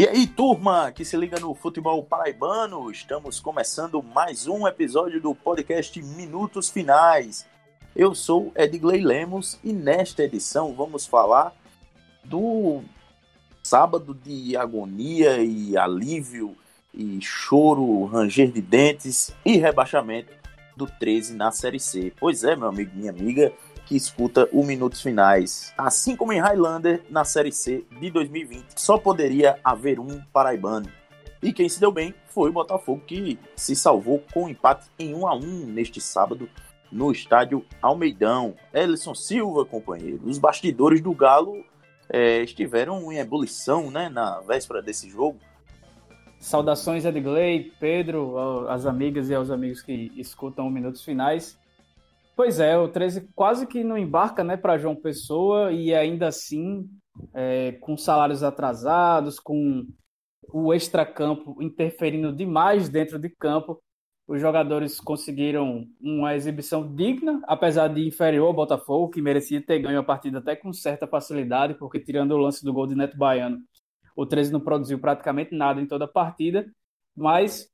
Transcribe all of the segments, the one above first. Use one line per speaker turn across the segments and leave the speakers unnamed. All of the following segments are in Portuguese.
E aí, turma que se liga no futebol paraibano, estamos começando mais um episódio do podcast Minutos Finais. Eu sou Edgley Lemos e nesta edição vamos falar do sábado de agonia e alívio e choro, ranger de dentes e rebaixamento do 13 na Série C. Pois é, meu amigo, minha amiga, que escuta o Minutos Finais. Assim como em Highlander, na Série C de 2020, só poderia haver um paraibano. E quem se deu bem foi o Botafogo, que se salvou com um empate em 1 a 1 neste sábado no estádio Almeidão. Ellison Silva, companheiro. Os bastidores do Galo é, estiveram em ebulição né, na véspera desse jogo.
Saudações, Edgley, Pedro, as amigas e aos amigos que escutam Minutos Finais. Pois é, o 13 quase que não embarca né, para João Pessoa e ainda assim, é, com salários atrasados, com o extracampo interferindo demais dentro de campo, os jogadores conseguiram uma exibição digna, apesar de inferior ao Botafogo, que merecia ter ganho a partida até com certa facilidade, porque tirando o lance do gol de Neto Baiano, o 13 não produziu praticamente nada em toda a partida, mas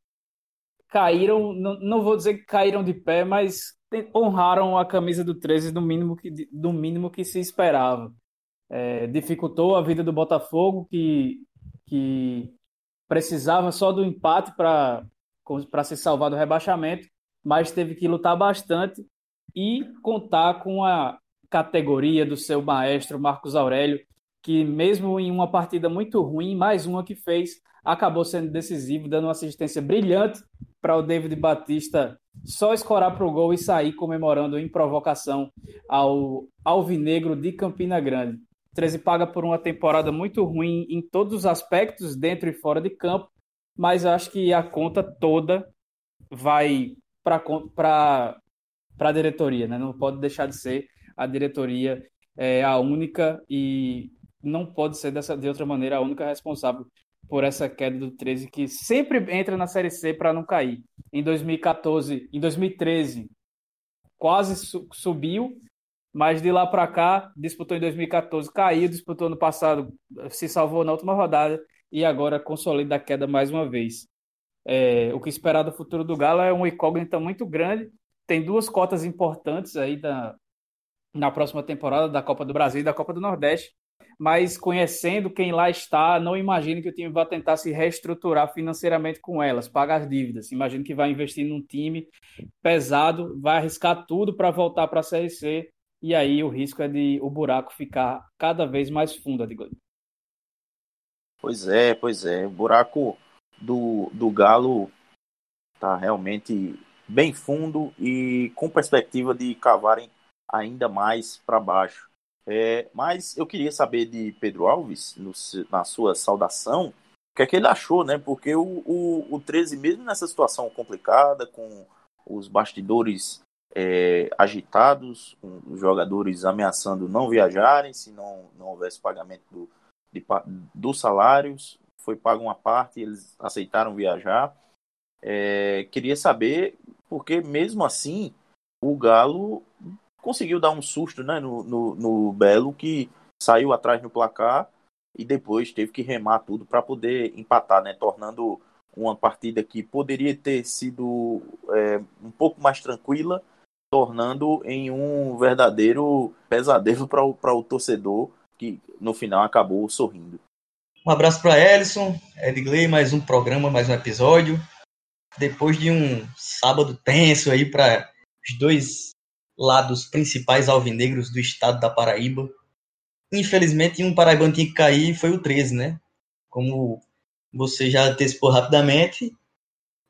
caíram, não, não vou dizer que caíram de pé, mas honraram a camisa do 13 do mínimo que, do mínimo que se esperava. É, dificultou a vida do Botafogo, que, que precisava só do empate para se salvar do rebaixamento, mas teve que lutar bastante e contar com a categoria do seu maestro Marcos Aurélio, que mesmo em uma partida muito ruim, mais uma que fez, acabou sendo decisivo, dando uma assistência brilhante para o David Batista só escorar para o gol e sair comemorando em provocação ao Alvinegro de Campina Grande. 13 paga por uma temporada muito ruim em todos os aspectos, dentro e fora de campo, mas acho que a conta toda vai para a diretoria, né? não pode deixar de ser a diretoria é, a única e não pode ser dessa, de outra maneira a única responsável por essa queda do 13, que sempre entra na Série C para não cair. Em 2014, em 2013, quase su subiu, mas de lá para cá, disputou em 2014, caiu, disputou no passado, se salvou na última rodada e agora consolida a queda mais uma vez. É, o que esperar do futuro do Galo é uma incógnita muito grande. Tem duas cotas importantes aí da, na próxima temporada da Copa do Brasil e da Copa do Nordeste mas conhecendo quem lá está, não imagino que o time vá tentar se reestruturar financeiramente com elas, pagar as dívidas. Imagino que vai investir num time pesado, vai arriscar tudo para voltar para a Série C, e aí o risco é de o buraco ficar cada vez mais fundo.
Pois é, pois é. O buraco do, do Galo está realmente bem fundo e com perspectiva de cavarem ainda mais para baixo. É, mas eu queria saber de Pedro Alves, no, na sua saudação, o que é que ele achou, né? Porque o, o, o 13, mesmo nessa situação complicada, com os bastidores é, agitados, com os jogadores ameaçando não viajarem se não, não houvesse pagamento do, de, dos salários, foi pago uma parte eles aceitaram viajar. É, queria saber, porque mesmo assim, o Galo conseguiu dar um susto né, no, no, no Belo, que saiu atrás no placar e depois teve que remar tudo para poder empatar, né, tornando uma partida que poderia ter sido é, um pouco mais tranquila, tornando em um verdadeiro pesadelo para o torcedor, que no final acabou sorrindo.
Um abraço para Ellison, Edgley, mais um programa, mais um episódio. Depois de um sábado tenso aí para os dois lados principais alvinegros do estado da Paraíba. Infelizmente, um paraibano tinha que cair foi o 13, né? Como você já antecipou rapidamente,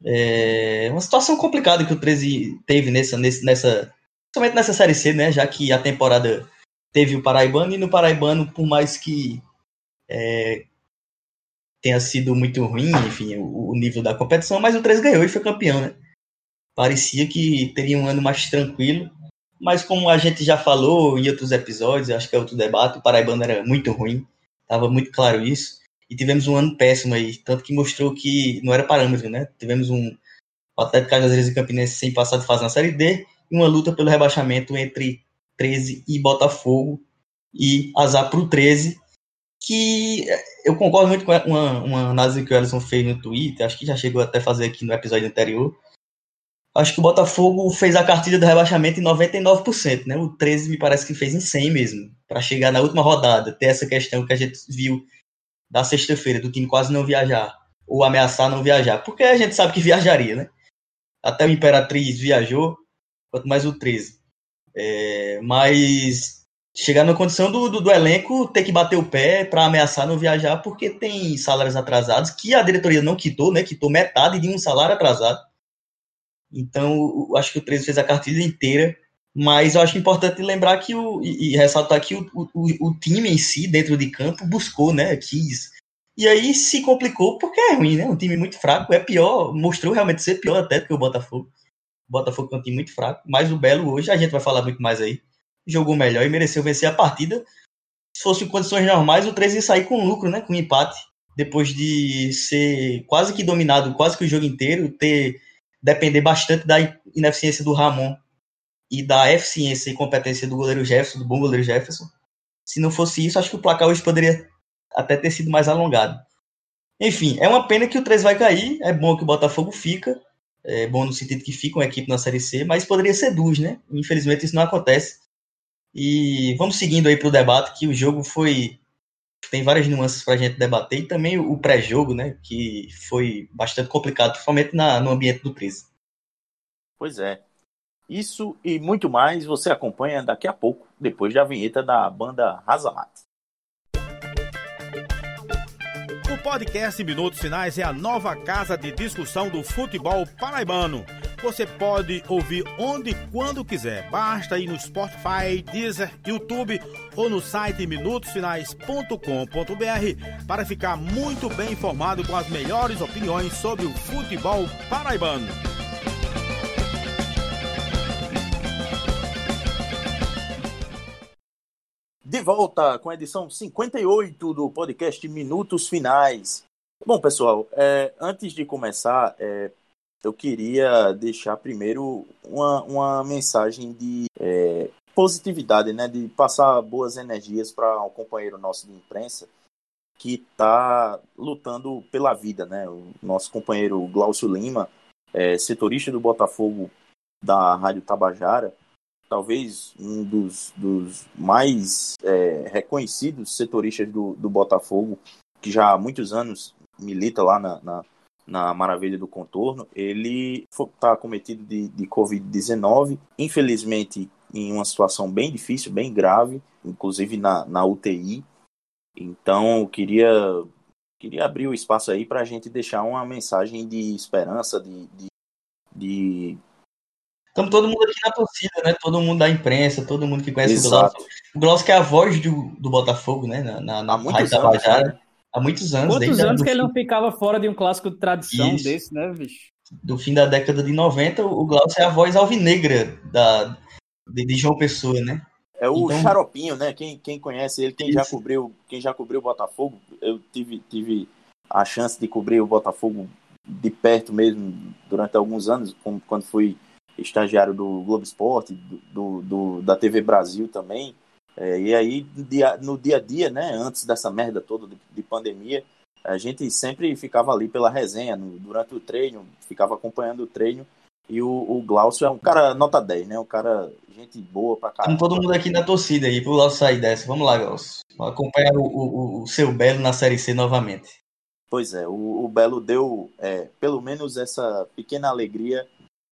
é uma situação complicada que o 13 teve nessa, nessa, somente nessa Série C, né? Já que a temporada teve o Paraibano e no Paraibano, por mais que é, tenha sido muito ruim, enfim, o, o, nível da competição, mas o 13 ganhou e foi campeão, né? Parecia que teria um ano mais tranquilo mas como a gente já falou em outros episódios, acho que é outro debate, o Paraibano era muito ruim, estava muito claro isso. E tivemos um ano péssimo aí, tanto que mostrou que não era parâmetro, né? Tivemos um o Atlético Cajazeiras e Campinense sem passar de fase na Série D e uma luta pelo rebaixamento entre 13 e Botafogo e azar para o 13, que eu concordo muito com uma, uma análise que o Ellison fez no Twitter, acho que já chegou até a fazer aqui no episódio anterior. Acho que o Botafogo fez a cartilha do rebaixamento em 99%, né? O 13 me parece que fez em 100 mesmo, para chegar na última rodada, ter essa questão que a gente viu da sexta-feira, do time quase não viajar, ou ameaçar não viajar, porque a gente sabe que viajaria, né? Até o Imperatriz viajou, quanto mais o 13. É, mas chegar na condição do, do, do, elenco ter que bater o pé para ameaçar não viajar, porque tem salários atrasados que a diretoria não quitou, né? Quitou metade de um salário atrasado. Então, acho que o 13 fez a cartilha inteira, mas eu acho importante lembrar que o, e, ressaltar que o, o, o, time em si, dentro de campo, buscou, né? Quis. E aí se complicou porque é ruim, né? Um time muito fraco, é pior, mostrou realmente ser pior até do que o Botafogo. O Botafogo é um time muito fraco, mas o Belo hoje, a gente vai falar muito mais aí jogou melhor e mereceu vencer a partida. Se fosse condições normais, o 13 ia sair com lucro, né? Com empate. Depois de ser quase que dominado, quase que o jogo inteiro, ter depender bastante da ineficiência do Ramon e da eficiência e competência do goleiro Jefferson, do bom goleiro Jefferson. Se não fosse isso, acho que o placar hoje poderia até ter sido mais alongado. Enfim, é uma pena que o 3 vai cair. É bom que o Botafogo fica. É bom no sentido que fica uma equipe na Série C, mas poderia ser duas, né? Infelizmente isso não acontece. E vamos seguindo aí para o debate, que o jogo foi. Tem várias nuances para a gente debater, e também o pré-jogo, né? Que foi bastante complicado, principalmente na, no ambiente do 13.
Pois é. Isso e muito mais você acompanha daqui a pouco, depois da vinheta da banda Razamat.
O podcast Minutos Finais é a nova casa de discussão do futebol paraibano você pode ouvir onde e quando quiser. Basta ir no Spotify, Deezer, YouTube ou no site minutosfinais.com.br para ficar muito bem informado com as melhores opiniões sobre o futebol paraibano.
De volta com a edição 58 do podcast Minutos Finais. Bom, pessoal, é, antes de começar, é, eu queria deixar primeiro uma, uma mensagem de é, positividade, né, de passar boas energias para um companheiro nosso de imprensa que está lutando pela vida, né? O nosso companheiro Glaucio Lima, é, setorista do Botafogo da Rádio Tabajara, talvez um dos, dos mais é, reconhecidos setoristas do, do Botafogo, que já há muitos anos milita lá na, na na Maravilha do Contorno, ele está cometido de, de Covid-19, infelizmente em uma situação bem difícil, bem grave, inclusive na, na UTI. Então, eu queria, queria abrir o espaço aí para a gente deixar uma mensagem de esperança, de, de, de...
Estamos todo mundo aqui na torcida, né? Todo mundo da imprensa, todo mundo que conhece Exato. o Glaucio. O Glaucio que é a voz do, do Botafogo, né? Na, na, na
anos, né?
Há muitos anos.
Quantos anos que ele não ficava fora de um clássico de tradição Isso. desse, né, bicho?
Do fim da década de 90, o Glaucio é a voz alvinegra da, de, de João Pessoa, né?
É o então... Xaropinho, né? Quem, quem conhece ele, quem Isso. já cobriu, quem já cobriu o Botafogo, eu tive, tive a chance de cobrir o Botafogo de perto mesmo durante alguns anos, quando fui estagiário do Globo Esporte, do, do, da TV Brasil também. É, e aí, no dia a dia, né, antes dessa merda toda de, de pandemia, a gente sempre ficava ali pela resenha, no, durante o treino, ficava acompanhando o treino. E o, o Glaucio é um cara nota 10, né? Um cara, gente boa pra caramba.
todo mundo aqui na torcida aí, pro Glaucio sair dessa. Vamos lá, Glaucio. Acompanhar o, o, o, seu Belo na Série C novamente.
Pois é, o, o Belo deu é, pelo menos essa pequena alegria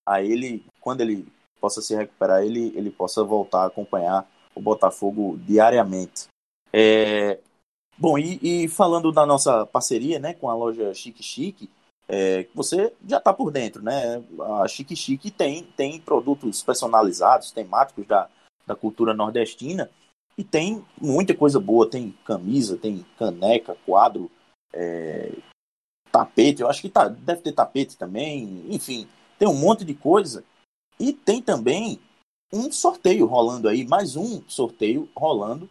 a ele, quando ele possa se recuperar, ele, ele possa voltar a acompanhar o Botafogo diariamente. É, bom, e, e, falando da nossa parceria né, com a loja Chique Chique, é, você já está por dentro, né? A Chique Chique tem, tem produtos personalizados, temáticos da, da cultura nordestina e tem muita coisa boa. Tem camisa, tem caneca, quadro, é, tapete. Eu acho que tá, deve ter tapete também. Enfim, tem um monte de coisa. E tem também um sorteio rolando aí, mais um sorteio rolando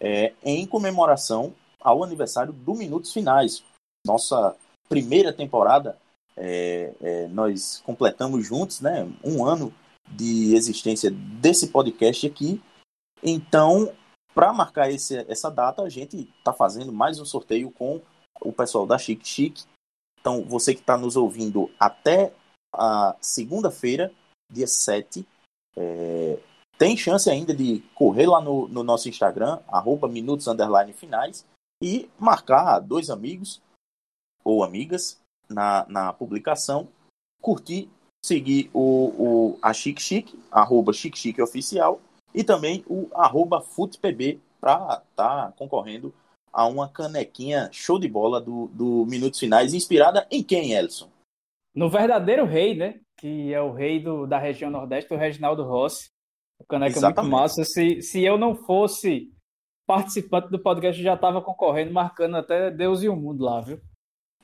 é, em comemoração ao aniversário do Minutos Finais. Nossa primeira temporada, é, é, nós completamos juntos, né? Um ano de existência desse podcast aqui. Então, para marcar esse, essa data, a gente está fazendo mais um sorteio com o pessoal da Chique Chique. Então, você que está nos ouvindo até a segunda-feira, dia 7, é, tem chance ainda de correr lá no, no nosso Instagram, arroba minutos finais, e marcar dois amigos ou amigas na, na publicação, curtir, seguir o, o, a Chique Chique, arroba Chique Chique Oficial, e também o arroba FUTPB para estar tá concorrendo a uma canequinha show de bola do, do Minutos Finais, inspirada em quem, Elson?
No verdadeiro rei, né? Que é o rei do, da região Nordeste, o Reginaldo Rossi. O caneca Exatamente. é muito massa. Se, se eu não fosse participante do podcast, já estava concorrendo, marcando até Deus e o mundo lá, viu?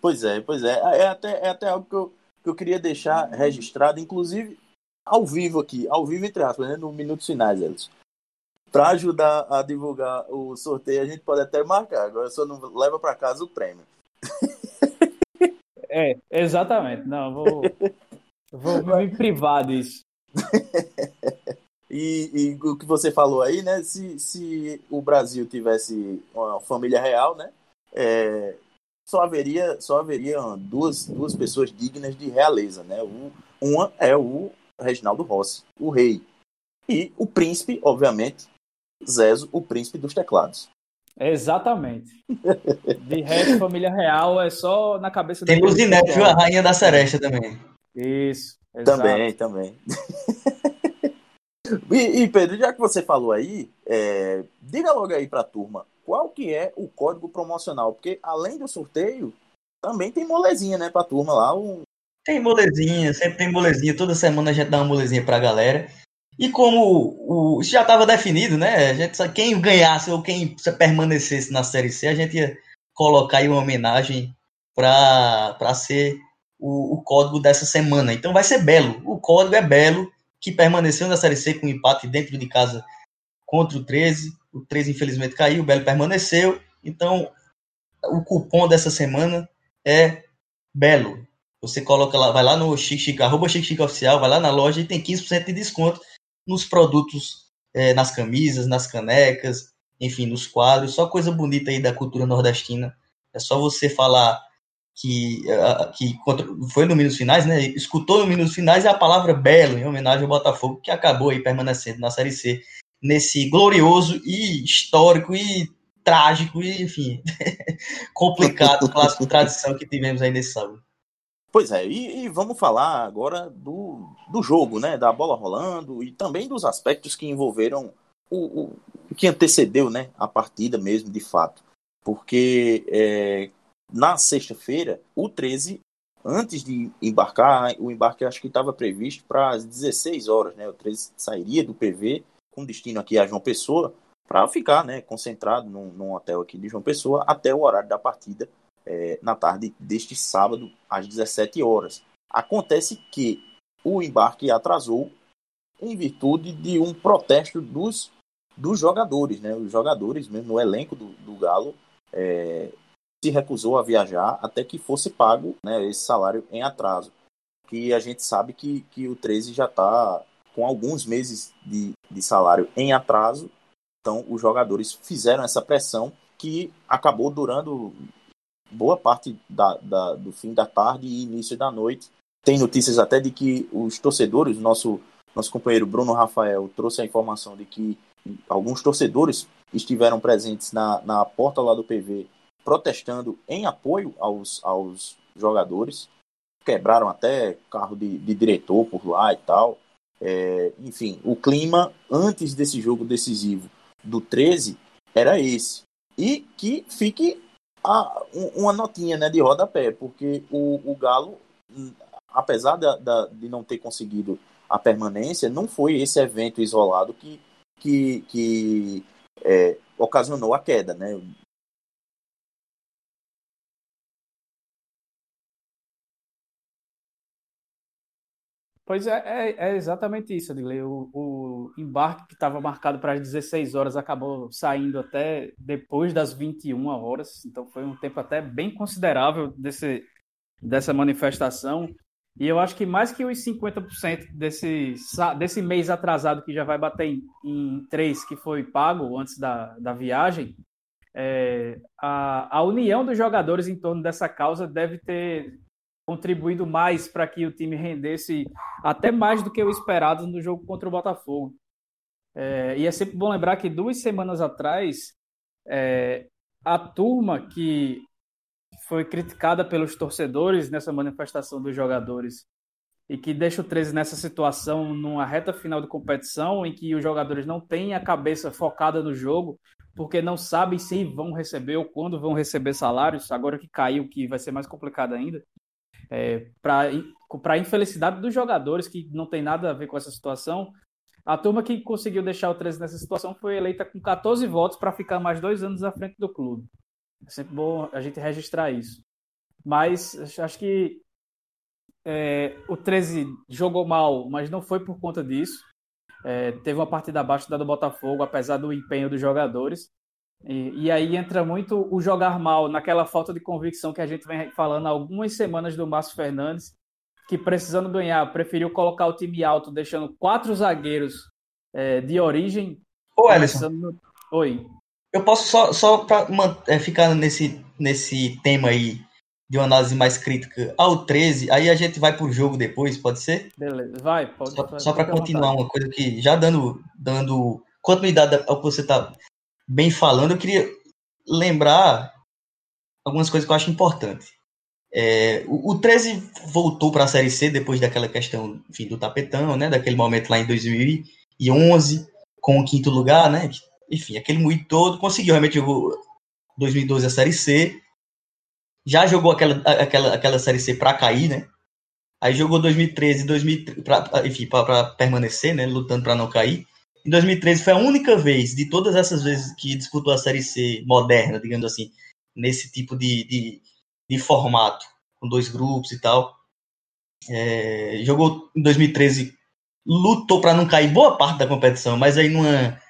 Pois é, pois é. É até, é até algo que eu, que eu queria deixar registrado, inclusive ao vivo aqui, ao vivo entre aspas, né, no Minutos Finais, Elson. Para ajudar a divulgar o sorteio, a gente pode até marcar, agora só não leva para casa o prêmio.
É, exatamente. Não, vou, vou me privar disso.
E, e, o que você falou aí, né? Se, se o Brasil tivesse uma família real, né? É, só haveria, só haveria duas, duas pessoas dignas de realeza, né? uma é o Reginaldo Rossi, o rei. E o príncipe, obviamente, Zezo, o príncipe dos teclados.
Exatamente. De resto, família real é só na cabeça
Tem Luzinete, viu? A rainha da seresta também.
Isso.
Exato. Também, também. e, e, Pedro, já que você falou aí, é, diga logo aí pra turma, qual que é o código promocional? Porque além do sorteio, também tem molezinha, né, pra turma lá. Um...
Tem molezinha, sempre tem molezinha. Toda semana a gente dá uma molezinha pra galera. E como o, isso já estava definido, né? A gente, quem ganhasse ou quem permanecesse na Série C, a gente ia colocar aí uma homenagem para ser o, o, código dessa semana. Então vai ser Belo. O código é Belo, que permaneceu na Série C com empate dentro de casa contra o 13. O 13 infelizmente caiu, o Belo permaneceu. Então o cupom dessa semana é Belo. Você coloca lá, vai lá no Chique, arroba Chique Oficial, vai lá na loja e tem 15% de desconto nos produtos, é, nas camisas, nas canecas, enfim, nos quadros, só coisa bonita aí da cultura nordestina. É só você falar que, que foi no Minutos Finais, né? Escutou no Minutos Finais a palavra belo, em homenagem ao Botafogo, que acabou aí permanecendo na Série C, nesse glorioso e histórico e trágico e, enfim, complicado clássico tradição que tivemos aí nesse sábado.
Pois é, e, e, vamos falar agora do, do jogo, né? Da bola rolando e também dos aspectos que envolveram o, o que antecedeu né, a partida mesmo, de fato. Porque é, na sexta-feira, o 13, antes de embarcar, o embarque acho que estava previsto para as 16 horas, né? O 13 sairia do PV com destino aqui a João Pessoa para ficar né, concentrado num, num hotel aqui de João Pessoa até o horário da partida é, na tarde deste sábado, às 17 horas. Acontece que o embarque atrasou em virtude de um protesto dos, dos jogadores, né? Os jogadores, mesmo no elenco do, do Galo, é, se recusou a viajar até que fosse pago né, esse salário em atraso. Que a gente sabe que, que o 13 já está com alguns meses de, de salário em atraso, então os jogadores fizeram essa pressão que acabou durando boa parte da, da, do fim da tarde e início da noite. Tem notícias até de que os torcedores, nosso, nosso companheiro Bruno Rafael trouxe a informação de que alguns torcedores estiveram presentes na, na porta lá do PV protestando em apoio aos, aos jogadores. Quebraram até carro de, de diretor por lá e tal. É, enfim, o clima antes desse jogo decisivo do 13 era esse. E que fique a, uma notinha né, de rodapé, porque o, o Galo, apesar da, da, de não ter conseguido a permanência, não foi esse evento isolado que, que, que é, ocasionou a queda. Né?
Pois é, é, é, exatamente isso, Adilei. O, o embarque que estava marcado para as 16 horas acabou saindo até depois das 21 horas, então foi um tempo até bem considerável desse, dessa manifestação. E eu acho que mais que os 50% desse, desse mês atrasado que já vai bater em, em 3, que foi pago antes da, da viagem, é, a, a união dos jogadores em torno dessa causa deve ter contribuído mais para que o time rendesse até mais do que o esperado no jogo contra o Botafogo. É, e é sempre bom lembrar que duas semanas atrás, é, a turma que foi criticada pelos torcedores nessa manifestação dos jogadores e que deixa o 13 nessa situação numa reta final de competição em que os jogadores não têm a cabeça focada no jogo porque não sabem se vão receber ou quando vão receber salários, agora que caiu, que vai ser mais complicado ainda. É, para infelicidade dos jogadores, que não tem nada a ver com essa situação, a turma que conseguiu deixar o 13 nessa situação foi eleita com 14 votos para ficar mais dois anos à frente do clube. É sempre bom a gente registrar isso. Mas acho que é, o 13 jogou mal, mas não foi por conta disso. É, teve uma partida abaixo da do Botafogo, apesar do empenho dos jogadores. E, e, aí entra muito o jogar mal, naquela falta de convicção que a gente vem falando há algumas semanas do Márcio Fernandes, que precisando ganhar, preferiu colocar o time alto, deixando quatro zagueiros é, de origem.
Ô, Ellison.
Oi.
Eu posso só, só para é, ficar nesse, nesse tema aí de uma análise mais crítica ao 13, aí a gente vai pro jogo depois, pode ser?
Beleza, vai, pode.
Só, só para continuar uma coisa que, já dando, dando continuidade ao que você tá bem falando, eu queria lembrar algumas coisas que eu acho importantes. É, o, o 13 voltou para a Série C depois daquela questão enfim, do tapetão, né? Daquele momento lá em 2011, com o quinto lugar, né? Enfim, aquele muito todo, conseguiu realmente jogou 2012 a Série C, já jogou aquela, aquela, aquela Série C para cair, né? Aí jogou 2013, 2013 pra, enfim, para permanecer, né? Lutando para não cair. Em 2013 foi a única vez de todas essas vezes que disputou a Série C moderna, digamos assim, nesse tipo de, de, de formato, com dois grupos e tal. É, jogou em 2013, lutou para não cair boa parte da competição, mas aí numa,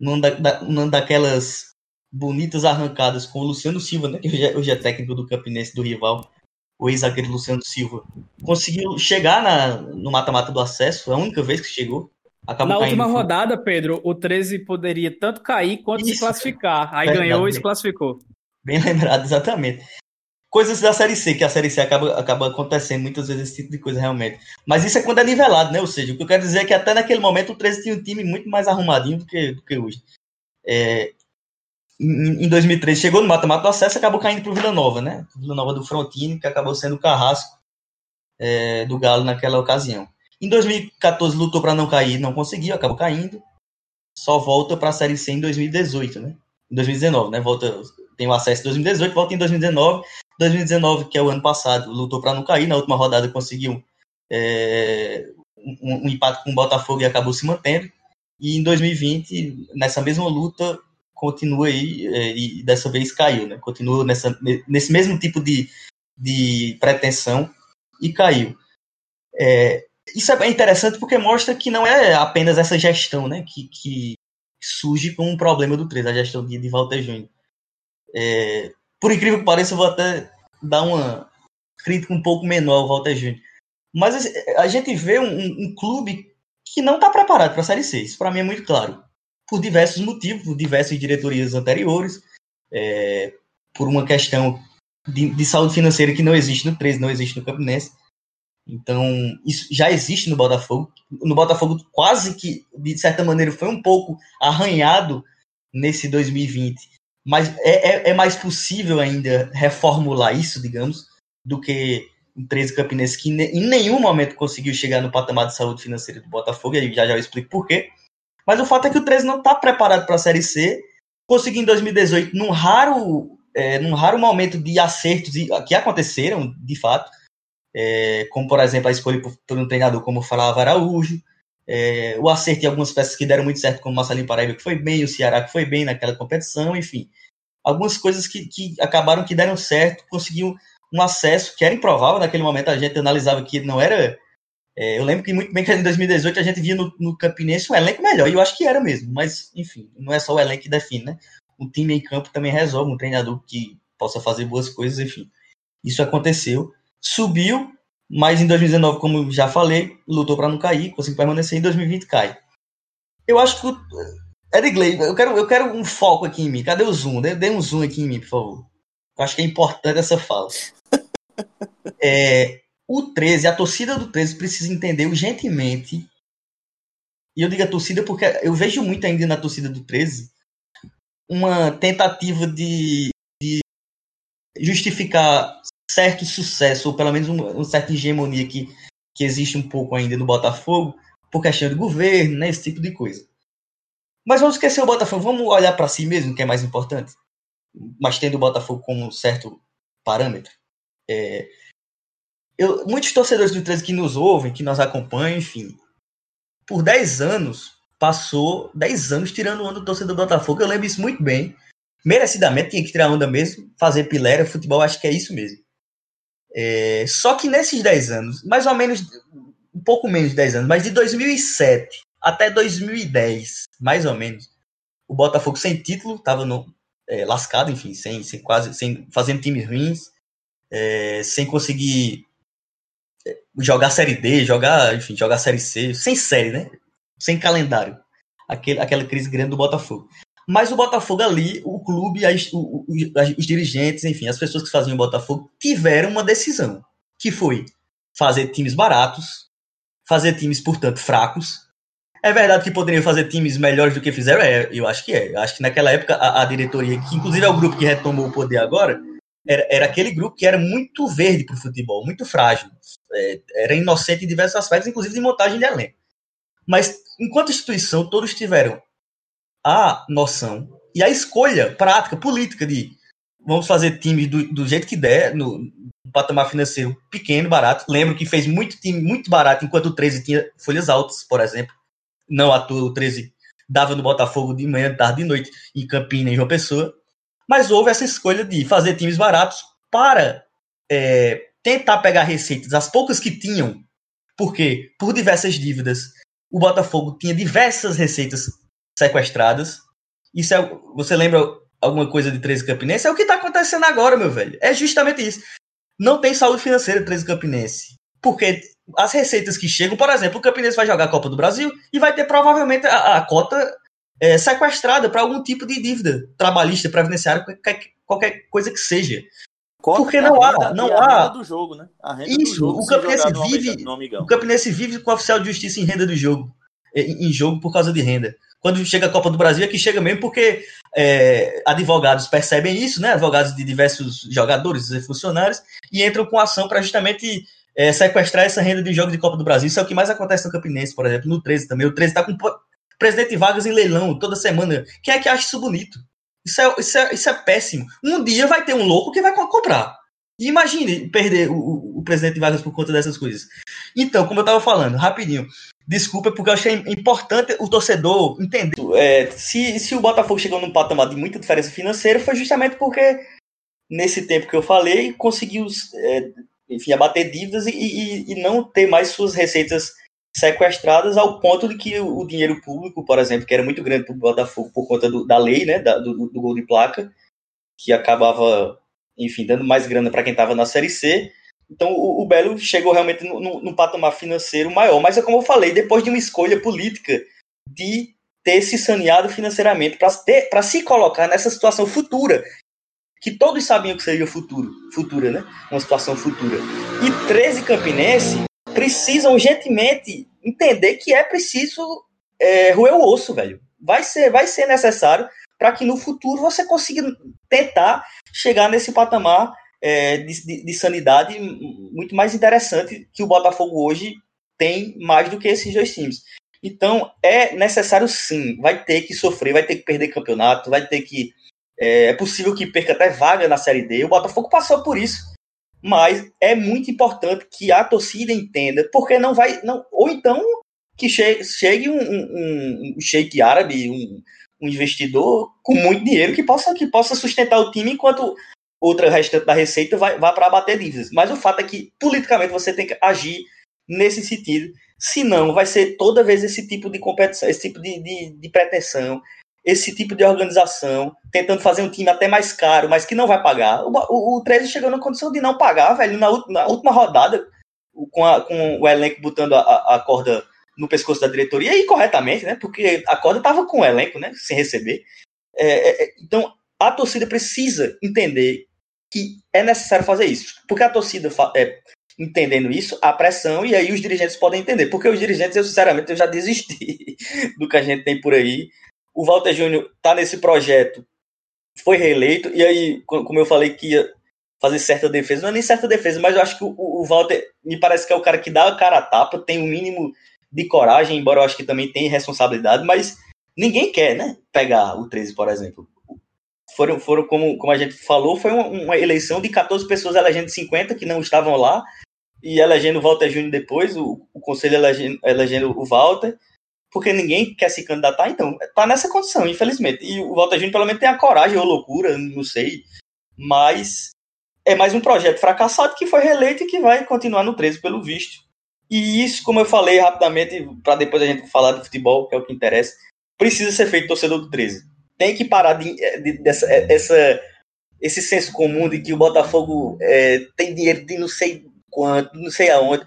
numa, da, numa daquelas bonitas arrancadas com o Luciano Silva, né, que hoje é, hoje é técnico do Campinense do rival, o ex-zagueiro Luciano Silva, conseguiu chegar na, no mata-mata do acesso, a única vez que chegou.
Na última rodada, Pedro, o 13 poderia tanto cair quanto Isso, se classificar. Aí verdade, ganhou e se classificou.
Bem lembrado, exatamente. Coisas da Série C, que a Série C acaba, acaba acontecendo muitas vezes esse tipo de coisa realmente. Mas isso é quando é nivelado, né? Ou seja, o que eu quero dizer é que até naquele momento o 13 tinha um time muito mais arrumadinho do que, do que hoje. É, em 2013 chegou no mata-mata do acesso acabou caindo para o Vila Nova, né? Vila Nova do Frontini, que acabou sendo o carrasco é, do Galo naquela ocasião. Em 2014 lutou para não cair, não conseguiu, acabou caindo. Só volta para a Série C em 2018, né? Em 2019, né? Volta, tem o acesso em 2018, volta em 2019. 2019, que é o ano passado, lutou para não cair. Na última rodada conseguiu é, um, um empate com o Botafogo e acabou se mantendo. E em 2020, nessa mesma luta, continua aí é, e dessa vez caiu, né? Continua nessa, nesse mesmo tipo de, de pretensão e caiu. É, isso é interessante porque mostra que não é apenas essa gestão, né? Que, que surge como um problema do 3, a gestão de, de Walter Júnior. É, por incrível que pareça, eu vou até dar uma crítica um pouco menor ao Walter Júnior. Mas a gente vê um, um clube que não está preparado para a Série C. Isso para mim é muito claro por diversos motivos, por diversas diretorias anteriores, é, por uma questão de, de, saúde financeira que não existe no 13, não existe no Campinense. Então, isso já existe no Botafogo. No Botafogo, quase que, de certa maneira, foi um pouco arranhado nesse 2020. Mas é, é, é mais possível ainda reformular isso, digamos, do que o 13 Campinense, que em nenhum momento conseguiu chegar no patamar de saúde financeira do Botafogo, e já já eu explico por quê. Mas o fato é que o 13 não está preparado para a Série C. Conseguiu em 2018, num raro, é, num raro momento de acertos que aconteceram, de fato, é, como por exemplo a escolha por, por um treinador como falava Araújo, é, o acerto em algumas peças que deram muito certo, como Marcelinho Paraíba, que foi bem, o Ceará, que foi bem naquela competição, enfim. Algumas coisas que, que acabaram que deram certo, conseguiu um acesso que era improvável naquele momento, a gente analisava que não era é, eu lembro que muito bem que em 2018 a gente via no, no Campinense um elenco melhor, e eu acho que era mesmo, mas enfim, não é só o elenco que define, né? O time em campo também resolve, um treinador que possa fazer boas coisas, enfim. Isso aconteceu. Subiu Mas em 2019, como já falei, lutou para não cair, conseguiu permanecer. Em 2020 cai. Eu acho que Edgley, eu quero, eu quero um foco aqui em mim. Cadê o zoom? Dê, dê um zoom aqui em mim, por favor. Eu acho que é importante essa fala. É, o 13, a torcida do 13 precisa entender urgentemente. E eu digo a torcida porque eu vejo muito ainda na torcida do 13 uma tentativa de, de justificar certo sucesso, ou pelo menos uma, uma, certa hegemonia que, que existe um pouco ainda no Botafogo, por questão de governo, né, esse tipo de coisa. Mas vamos esquecer o Botafogo, vamos olhar para si mesmo, que é mais importante. Mas tendo o Botafogo como um certo parâmetro. É, eu, muitos torcedores do 13 que nos ouvem, que nos acompanham, enfim, por 10 anos, passou 10 anos tirando onda do torcedor do Botafogo. Eu lembro isso muito bem. Merecidamente tinha que tirar onda mesmo, fazer pilera, futebol, acho que é isso mesmo. É, só que nesses 10 anos, mais ou menos, um pouco menos de 10 anos, mas de 2007 até 2010, mais ou menos, o Botafogo sem título, estava é, lascado, enfim, sem, sem quase, sem fazendo times ruins, é, sem conseguir é, jogar Série D, jogar, enfim, jogar Série C, sem série, né? Sem calendário. Aquele, aquela crise grande do Botafogo. Mas o Botafogo ali, o clube, as, os dirigentes, enfim, as pessoas que faziam o Botafogo, tiveram uma decisão, que foi fazer times baratos, fazer times, portanto, fracos, é verdade que poderiam fazer times melhores do que fizeram? É, eu acho que é. Eu acho que naquela época a, a, diretoria, que inclusive é o grupo que retomou o poder agora, era, era aquele grupo que era muito verde para o futebol, muito frágil. É, era inocente em diversos aspectos, inclusive de montagem de elenco. Mas, enquanto instituição, todos tiveram a noção e a escolha prática, política de vamos fazer times do, do jeito que der, no, no patamar financeiro pequeno, barato. Lembro que fez muito time muito barato, enquanto o 13 tinha folhas altas, por exemplo não à toa o 13 dava no Botafogo de manhã, tarde e noite, em Campina, em João Pessoa. Mas houve essa escolha de fazer times baratos para é, tentar pegar receitas, as poucas que tinham, porque por diversas dívidas o Botafogo tinha diversas receitas sequestradas. Isso é, você lembra alguma coisa de 13 Campinense? É o que está acontecendo agora, meu velho. É justamente isso. Não tem saúde financeira 13 Campinense. Porque as receitas que chegam, por exemplo, o Campinense vai jogar a Copa do Brasil e vai ter provavelmente a, a cota é, sequestrada para algum tipo de dívida trabalhista, previdenciária, qualquer, qualquer coisa que seja. Porque não há, não há.
do jogo, né?
Isso, jogo, o Campinense vive, o Campinense vive com o oficial de justiça em renda do jogo, em, em jogo por causa de renda quando chega a Copa do Brasil é que chega mesmo porque é, advogados percebem isso, né? Advogados de diversos jogadores e funcionários e entram com ação para justamente é, sequestrar essa renda de jogos de Copa do Brasil. Isso é o que mais acontece no Campinense, por exemplo, no 13 também. O 13 está com presidente Vargas em leilão toda semana. Quem é que acha isso bonito? Isso é, isso é, isso é péssimo. Um dia vai ter um louco que vai comprar. Imagine perder o, o, o presidente Vargas por conta dessas coisas. Então, como eu estava falando, rapidinho. Desculpa, porque eu achei importante o torcedor entender. É, se, se o Botafogo chegou num patamar de muita diferença financeira, foi justamente porque, nesse tempo que eu falei, conseguiu é, enfim, abater dívidas e, e, e, não ter mais suas receitas sequestradas ao ponto de que o, o dinheiro público, por exemplo, que era muito grande para o Botafogo por conta do, da lei, né, da, do, do, gol de placa, que acabava, enfim, dando mais grana para quem estava na Série C. Então o, o Belo chegou realmente num patamar financeiro maior. Mas é como eu falei, depois de uma escolha política de ter se saneado financeiramente para se colocar nessa situação futura que todos sabiam que seria futuro, futura, né? Uma situação futura. E 13 Campinense precisam urgentemente entender que é preciso é, roer o osso, velho. Vai ser, vai ser necessário para que no futuro você consiga tentar chegar nesse patamar é, de, de, de, sanidade muito mais interessante que o Botafogo hoje tem mais do que esses dois times. Então é necessário sim, vai ter que sofrer, vai ter que perder campeonato, vai ter que é, é possível que perca até vaga na Série D. O Botafogo passou por isso. Mas é muito importante que a torcida entenda, porque não vai. Não, ou então que chegue, chegue um, um, um sheik árabe, um, um, investidor com muito dinheiro que possa, que possa sustentar o time enquanto outra restante da receita vai, vai para abater dívidas. Mas o fato é que, politicamente, você tem que agir nesse sentido. Senão, vai ser toda vez esse tipo de competição, esse tipo de, de, de pretensão, esse tipo de organização, tentando fazer um time até mais caro, mas que não vai pagar. O, o, o 13 chegou na condição de não pagar, velho. Na, na última rodada, com, a, com o elenco botando a, a corda no pescoço da diretoria, e corretamente, né? Porque a corda estava com o elenco, né? Sem receber. É, é, é, então, a torcida precisa entender que é necessário fazer isso. Porque a torcida, é, entendendo isso, a pressão, e aí os dirigentes podem entender. Porque os dirigentes, eu sinceramente, eu já desisti do que a gente tem por aí. O Walter Júnior está nesse projeto, foi reeleito, e aí, como eu falei que ia fazer certa defesa, não é nem certa defesa, mas eu acho que o, o Walter me parece que é o cara que dá a cara a tapa, tem o um mínimo de coragem, embora eu acho que também tem responsabilidade, mas ninguém quer, né? Pegar o 13, por exemplo. Foram, foram como, como a gente falou, foi uma, uma eleição de 14 pessoas elegendo 50 que não estavam lá, e elegendo o Walter Júnior depois, o, o conselho elegendo, elegendo o Walter, porque ninguém quer se candidatar, então tá nessa condição, infelizmente. E o Walter Júnior pelo menos tem a coragem ou loucura, não sei, mas é mais um projeto fracassado que foi reeleito e que vai continuar no 13 pelo visto. E isso, como eu falei rapidamente, para depois a gente falar de futebol, que é o que interessa, precisa ser feito torcedor do 13. Tem que parar de, de, dessa, essa, esse senso comum de que o Botafogo é, tem dinheiro de não sei quanto, não sei aonde.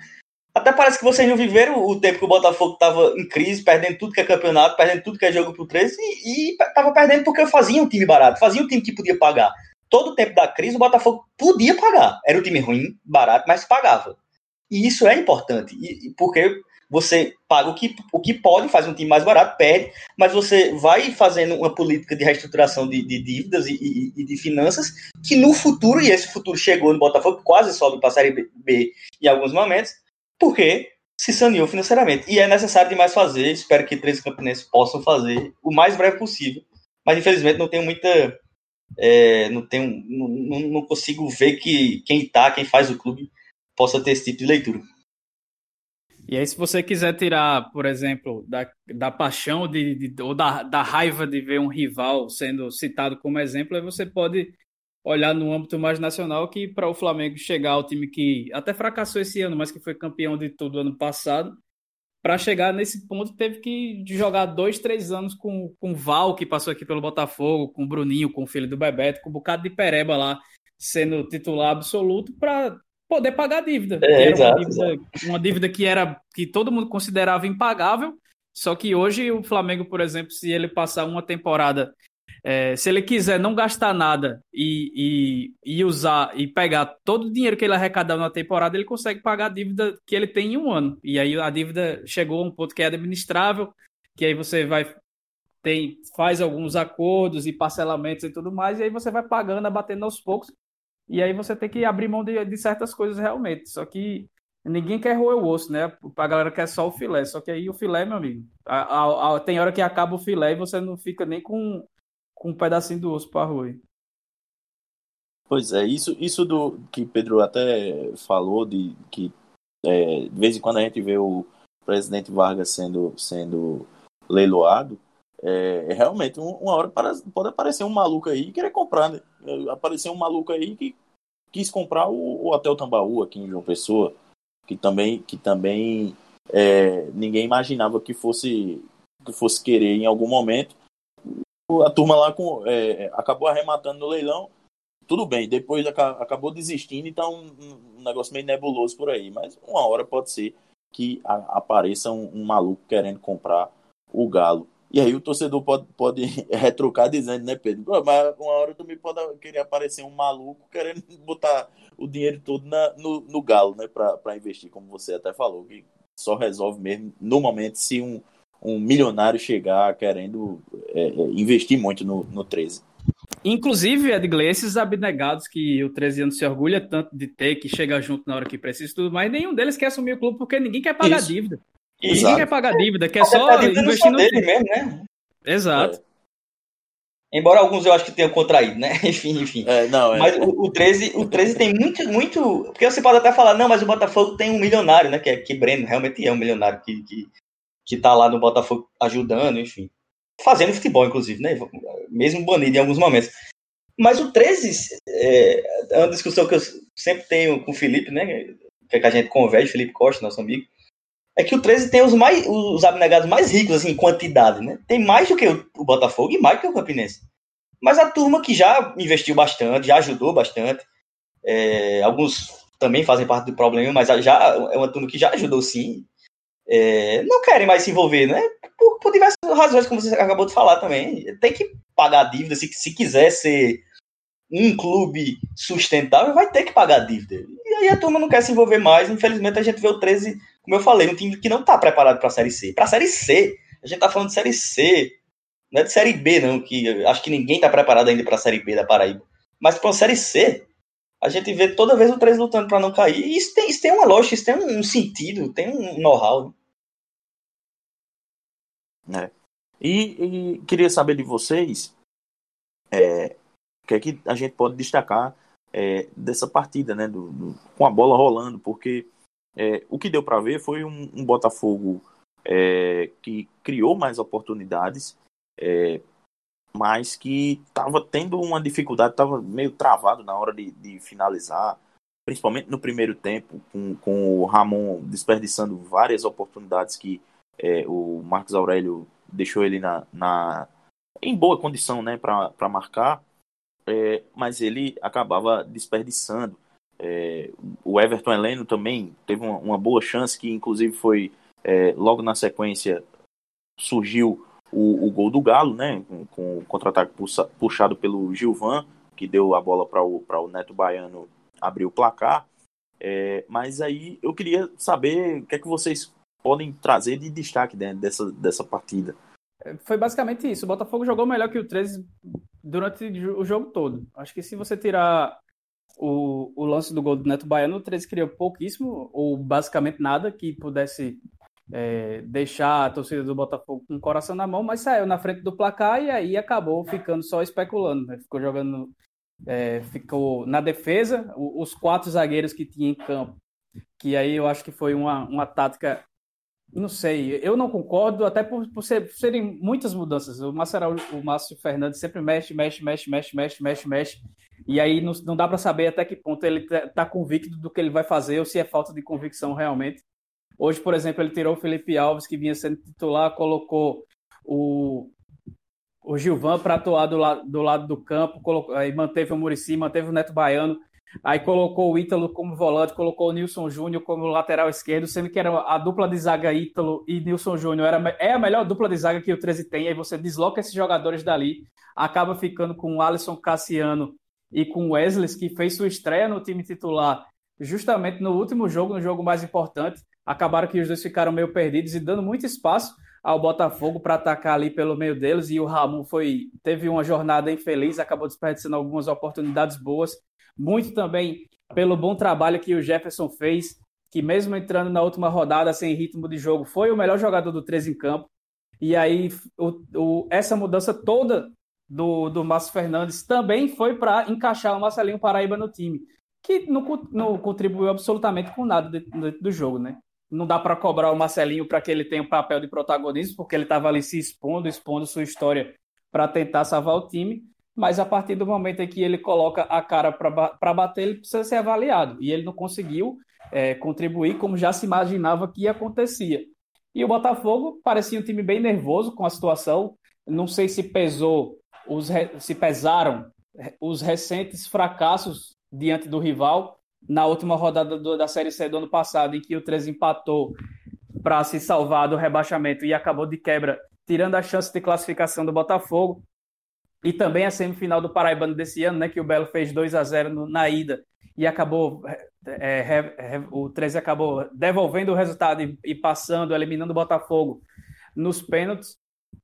Até parece que vocês não viveram o tempo que o Botafogo estava em crise, perdendo tudo que é campeonato, perdendo tudo que é jogo pro 13, e, estava perdendo porque fazia um time barato, fazia um time que podia pagar. Todo o tempo da crise, o Botafogo podia pagar. Era um time ruim, barato, mas pagava. E isso é importante, e, porque você paga o que, o que pode, faz um time mais barato, perde, mas você vai fazendo uma política de reestruturação de, de dívidas e, e, e, de finanças que no futuro, e esse futuro chegou no Botafogo, quase sobe para a Série B, B em alguns momentos, porque se saneou financeiramente. E é necessário demais fazer, espero que três campeonatos possam fazer o mais breve possível, mas infelizmente não tenho muita. É, não, tenho, não, não consigo ver que quem tá, quem faz o clube, possa ter esse tipo de leitura.
E aí, se você quiser tirar, por exemplo, da, da paixão de, de, ou da, da raiva de ver um rival sendo citado como exemplo, aí você pode olhar no âmbito mais nacional que para o Flamengo chegar ao time que até fracassou esse ano, mas que foi campeão de tudo ano passado, para chegar nesse ponto teve que jogar dois, três anos com, com o Val, que passou aqui pelo Botafogo, com o Bruninho, com o filho do Bebeto, com um bocado de pereba lá, sendo titular absoluto, para poder pagar a dívida.
É, exato,
uma, dívida uma dívida que era que todo mundo considerava impagável. Só que hoje o Flamengo, por exemplo, se ele passar uma temporada, é, se ele quiser não gastar nada e, e, e, usar e pegar todo o dinheiro que ele arrecadou na temporada, ele consegue pagar a dívida que ele tem em um ano. E aí a dívida chegou a um ponto que é administrável, que aí você vai tem, faz alguns acordos e parcelamentos e tudo mais, e aí você vai pagando, abatendo aos poucos. E aí você tem que abrir mão de, de certas coisas realmente. Só que ninguém quer roer o osso, né? A galera quer só o filé. Só que aí o filé, meu amigo, a, a, a, tem hora que acaba o filé e você não fica nem com, com um pedacinho do osso para roer.
Pois é, isso, isso do que Pedro até falou, de que é, de vez em quando a gente vê o presidente Vargas sendo, sendo leiloado, é, realmente, uma hora pode aparecer um maluco aí e querer comprar, né? Apareceu um maluco aí que quis comprar o, o Hotel Tambaú aqui em João Pessoa, que também, que também é, ninguém imaginava que fosse, que fosse querer em algum momento. A turma lá com, é, acabou arrematando no leilão. Tudo bem, depois acabou desistindo, então um negócio meio nebuloso por aí. Mas uma hora pode ser que apareça um, um maluco querendo comprar o Galo. E aí o torcedor pode, pode retrucar dizendo, né, Pedro? Mas uma hora também pode querer aparecer um maluco querendo botar o dinheiro todo na, no, no galo, né, para investir, como você até falou, que só resolve mesmo no momento se um, um milionário chegar querendo é, é investir muito no, no 13.
Inclusive, Edgley, esses abnegados que o 13 anos se orgulha tanto de ter, que chega junto na hora que precisa tudo mais, nenhum deles quer assumir o clube porque ninguém quer pagar Isso. dívida. Exato. Ninguém quer pagar dívida, quer só investir no
dele mesmo, né?
Exato. É.
Embora alguns eu acho que tenham contraído, né? enfim, enfim.
É, não,
é, mas o, o, 13, o 13 tem muito, muito. Porque você pode até falar, não, mas o Botafogo tem um milionário, né? Que, é, que Breno realmente é um milionário que, que, que tá lá no Botafogo ajudando, enfim. Fazendo futebol, inclusive, né? Mesmo banido em alguns momentos. Mas o 13 é, é uma discussão que eu sempre tenho com o Felipe, né? Que, é que a gente converge, Felipe Costa, nosso amigo é que o 13 tem os, mais, os abnegados mais ricos, assim, em quantidade, né? Tem mais do que o, Botafogo e mais do que o Campinense. Mas a turma que já investiu bastante, já ajudou bastante, é, alguns também fazem parte do problema, mas já é uma turma que já ajudou sim. É, não querem mais se envolver, né? Por, por, diversas razões, como você acabou de falar também. Tem que pagar a dívida, se, se quiser ser um clube sustentável, vai ter que pagar a dívida. E aí a turma não quer se envolver mais. Infelizmente, a gente vê o 13, como eu falei, um time que não está preparado para a Série C. Para a Série C, a gente está falando de Série C, não é de Série B, não, que acho que ninguém está preparado ainda para a Série B da Paraíba. Mas para a Série C, a gente vê toda vez o 13 lutando para não cair. E isso tem, isso tem uma lógica, isso tem um sentido, tem um know-how.
Né? E, e, queria saber de vocês é, o que é que a gente pode destacar é, dessa partida, né? Do, do, com a bola rolando, porque é, o que deu para ver foi um, um Botafogo é, que criou mais oportunidades, é, mas que estava tendo uma dificuldade, estava meio travado na hora de, de, finalizar, principalmente no primeiro tempo, com, com o Ramon desperdiçando várias oportunidades que é, o Marcos Aurélio deixou ele na, na em boa condição né, para marcar, é, mas ele acabava desperdiçando. É, o Everton Heleno também teve uma, uma, boa chance, que inclusive foi é, logo na sequência surgiu o, o gol do Galo, né? Com, com o contra-ataque puxado pelo Gilvan, que deu a bola para o, o Neto Baiano abrir o placar. É, mas aí eu queria saber o que é que vocês podem trazer de destaque né, dessa, dessa partida.
Foi basicamente isso. O Botafogo jogou melhor que o 13 durante o jogo todo. Acho que se você tirar o, o lance do gol do Neto Baiano, o 13 criou pouquíssimo, ou basicamente nada, que pudesse é, deixar a torcida do Botafogo com o coração na mão, mas saiu na frente do placar e aí acabou ficando só especulando, né? Ficou jogando, é, ficou na defesa, os quatro zagueiros que tinha em campo, que aí eu acho que foi uma, uma tática, não sei, eu não concordo, até por, por, ser, por serem muitas mudanças. O Márcio, o Márcio Fernandes sempre mexe, mexe, mexe, mexe, mexe, mexe, mexe, e aí não, não dá para saber até que ponto ele está tá convicto do que ele vai fazer ou se é falta de convicção realmente. Hoje, por exemplo, ele tirou o Felipe Alves, que vinha sendo titular, colocou o, o Gilvan para atuar do, lado do lado do campo, colocou, aí manteve o Murici, manteve o Neto Baiano, aí colocou o Ítalo como volante, colocou o Nilson Júnior como lateral esquerdo, sendo que era a dupla de zaga Ítalo e Nilson Júnior. Era, é a melhor dupla de zaga que o 13 tem, aí você desloca esses jogadores dali, acaba ficando com o Alisson Cassiano e com o Wesley, que fez sua estreia no time titular justamente no último jogo, no jogo mais importante, acabaram que os dois ficaram meio perdidos e dando muito espaço ao Botafogo para atacar ali pelo meio deles e o Ramon foi teve uma jornada infeliz, acabou desperdiçando algumas oportunidades boas, muito também pelo bom trabalho que o Jefferson fez, que mesmo entrando na última rodada sem ritmo de jogo, foi o melhor jogador do 13 em campo. E aí o, o, essa mudança toda do, do Márcio Fernandes também foi para encaixar o Marcelinho Paraíba no time, que não, não contribuiu absolutamente com nada dentro do jogo, né? não dá para cobrar o Marcelinho para que ele tenha um papel de protagonismo, porque ele estava ali se expondo, expondo sua história para tentar salvar o time. Mas a partir do momento em que ele coloca a cara para bater, ele precisa ser avaliado. E ele não conseguiu é, contribuir como já se imaginava que acontecia. E o Botafogo parecia um time bem nervoso com a situação. Não sei se pesou, os, se pesaram os recentes fracassos diante do rival na última rodada do, da Série C do ano passado, em que o 13 empatou para se salvar do rebaixamento e acabou de quebra, tirando a chance de classificação do Botafogo. E também a semifinal do Paraibano desse ano, né, que o Belo fez 2 a 0 no, na ida e acabou é, é, o 13 acabou devolvendo o resultado e, e, passando, eliminando o Botafogo nos pênaltis.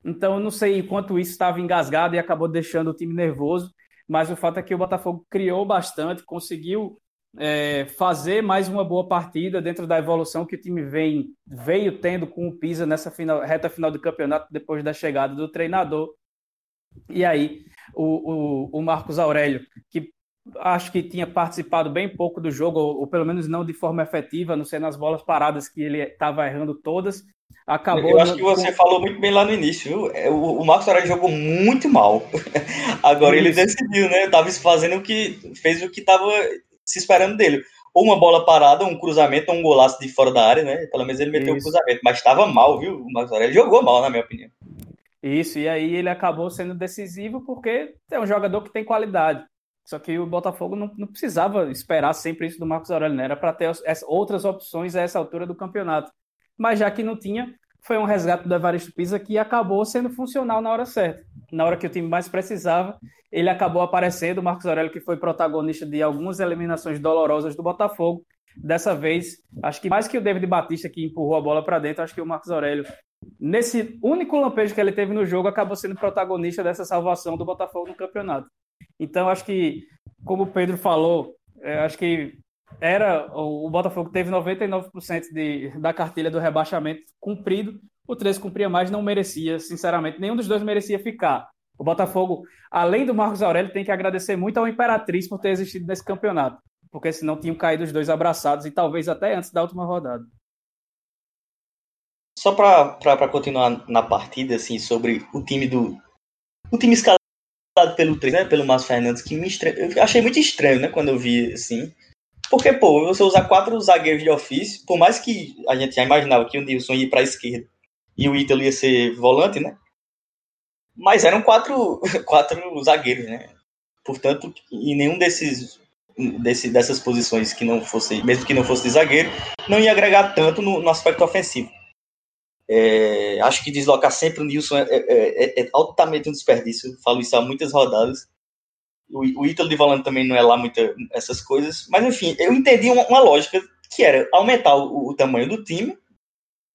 Então, não sei enquanto isso estava engasgado e acabou deixando o time nervoso, mas o fato é que o Botafogo criou bastante, conseguiu é, fazer mais uma boa partida dentro da evolução que o time vem, veio tendo com o Pisa nessa final, reta final do campeonato, depois da chegada do treinador. E aí, o, o, o Marcos Aurélio, que acho que tinha participado bem pouco do jogo, ou, ou, pelo menos não de forma efetiva, não sei nas bolas paradas que ele estava errando todas. Acabou
Eu acho que você com... falou muito bem lá no início, viu? É, o, o Marcos Aurélio jogou muito mal. Agora Isso. ele decidiu, né? Tava fazendo o que fez o que estava se esperando dele. Ou uma bola parada, um cruzamento, um golaço de fora da área, né? Pelo menos ele meteu o um cruzamento, mas estava mal, viu? O Marcos Aurélio jogou mal, na minha opinião.
Isso, e aí ele acabou sendo decisivo porque é um jogador que tem qualidade. Só que o Botafogo não, não precisava esperar sempre isso do Marcos Aurélio, né? Era para ter as, outras opções a essa altura do campeonato. Mas já que não tinha, foi um resgate do Evaristo Pisa que acabou sendo funcional na hora certa. Na hora que o time mais precisava, ele acabou aparecendo. O Marcos Aurélio, que foi protagonista de algumas eliminações dolorosas do Botafogo. Dessa vez, acho que mais que o David Batista, que empurrou a bola para dentro, acho que o Marcos Aurélio, nesse único lampejo que ele teve no jogo, acabou sendo protagonista dessa salvação do Botafogo no campeonato. Então, acho que, como o Pedro falou, é, acho que era o Botafogo teve 99% de, da cartilha do rebaixamento cumprido. O 13 cumpria mais, não merecia, sinceramente, nenhum dos dois merecia ficar. O Botafogo, além do Marcos Aurélio, tem que agradecer muito ao Imperatriz por ter existido nesse campeonato, porque senão tinham caído os dois abraçados e talvez até antes da última rodada.
Só para continuar na partida, assim, sobre o time do. O time escalado pelo 3, né, pelo Márcio Fernandes, que me estre... eu achei muito estranho, né, quando eu vi, assim. Porque, pô, você usar quatro zagueiros de ofício, por mais que a gente já imaginava que o Nilson ia para a esquerda e o Ítalo ia ser volante, né? Mas eram quatro, quatro zagueiros, né? Portanto, em nenhum desses desse, dessas posições que não fosse, mesmo que não fosse de zagueiro, não ia agregar tanto no, no aspecto ofensivo. É, acho que deslocar sempre o Nilson é, é, é, é, altamente um desperdício. Falo isso há muitas rodadas. O, o Ítalo de volante também não é lá muita essas coisas. Mas enfim, eu entendi uma, uma lógica que era aumentar o, o tamanho do time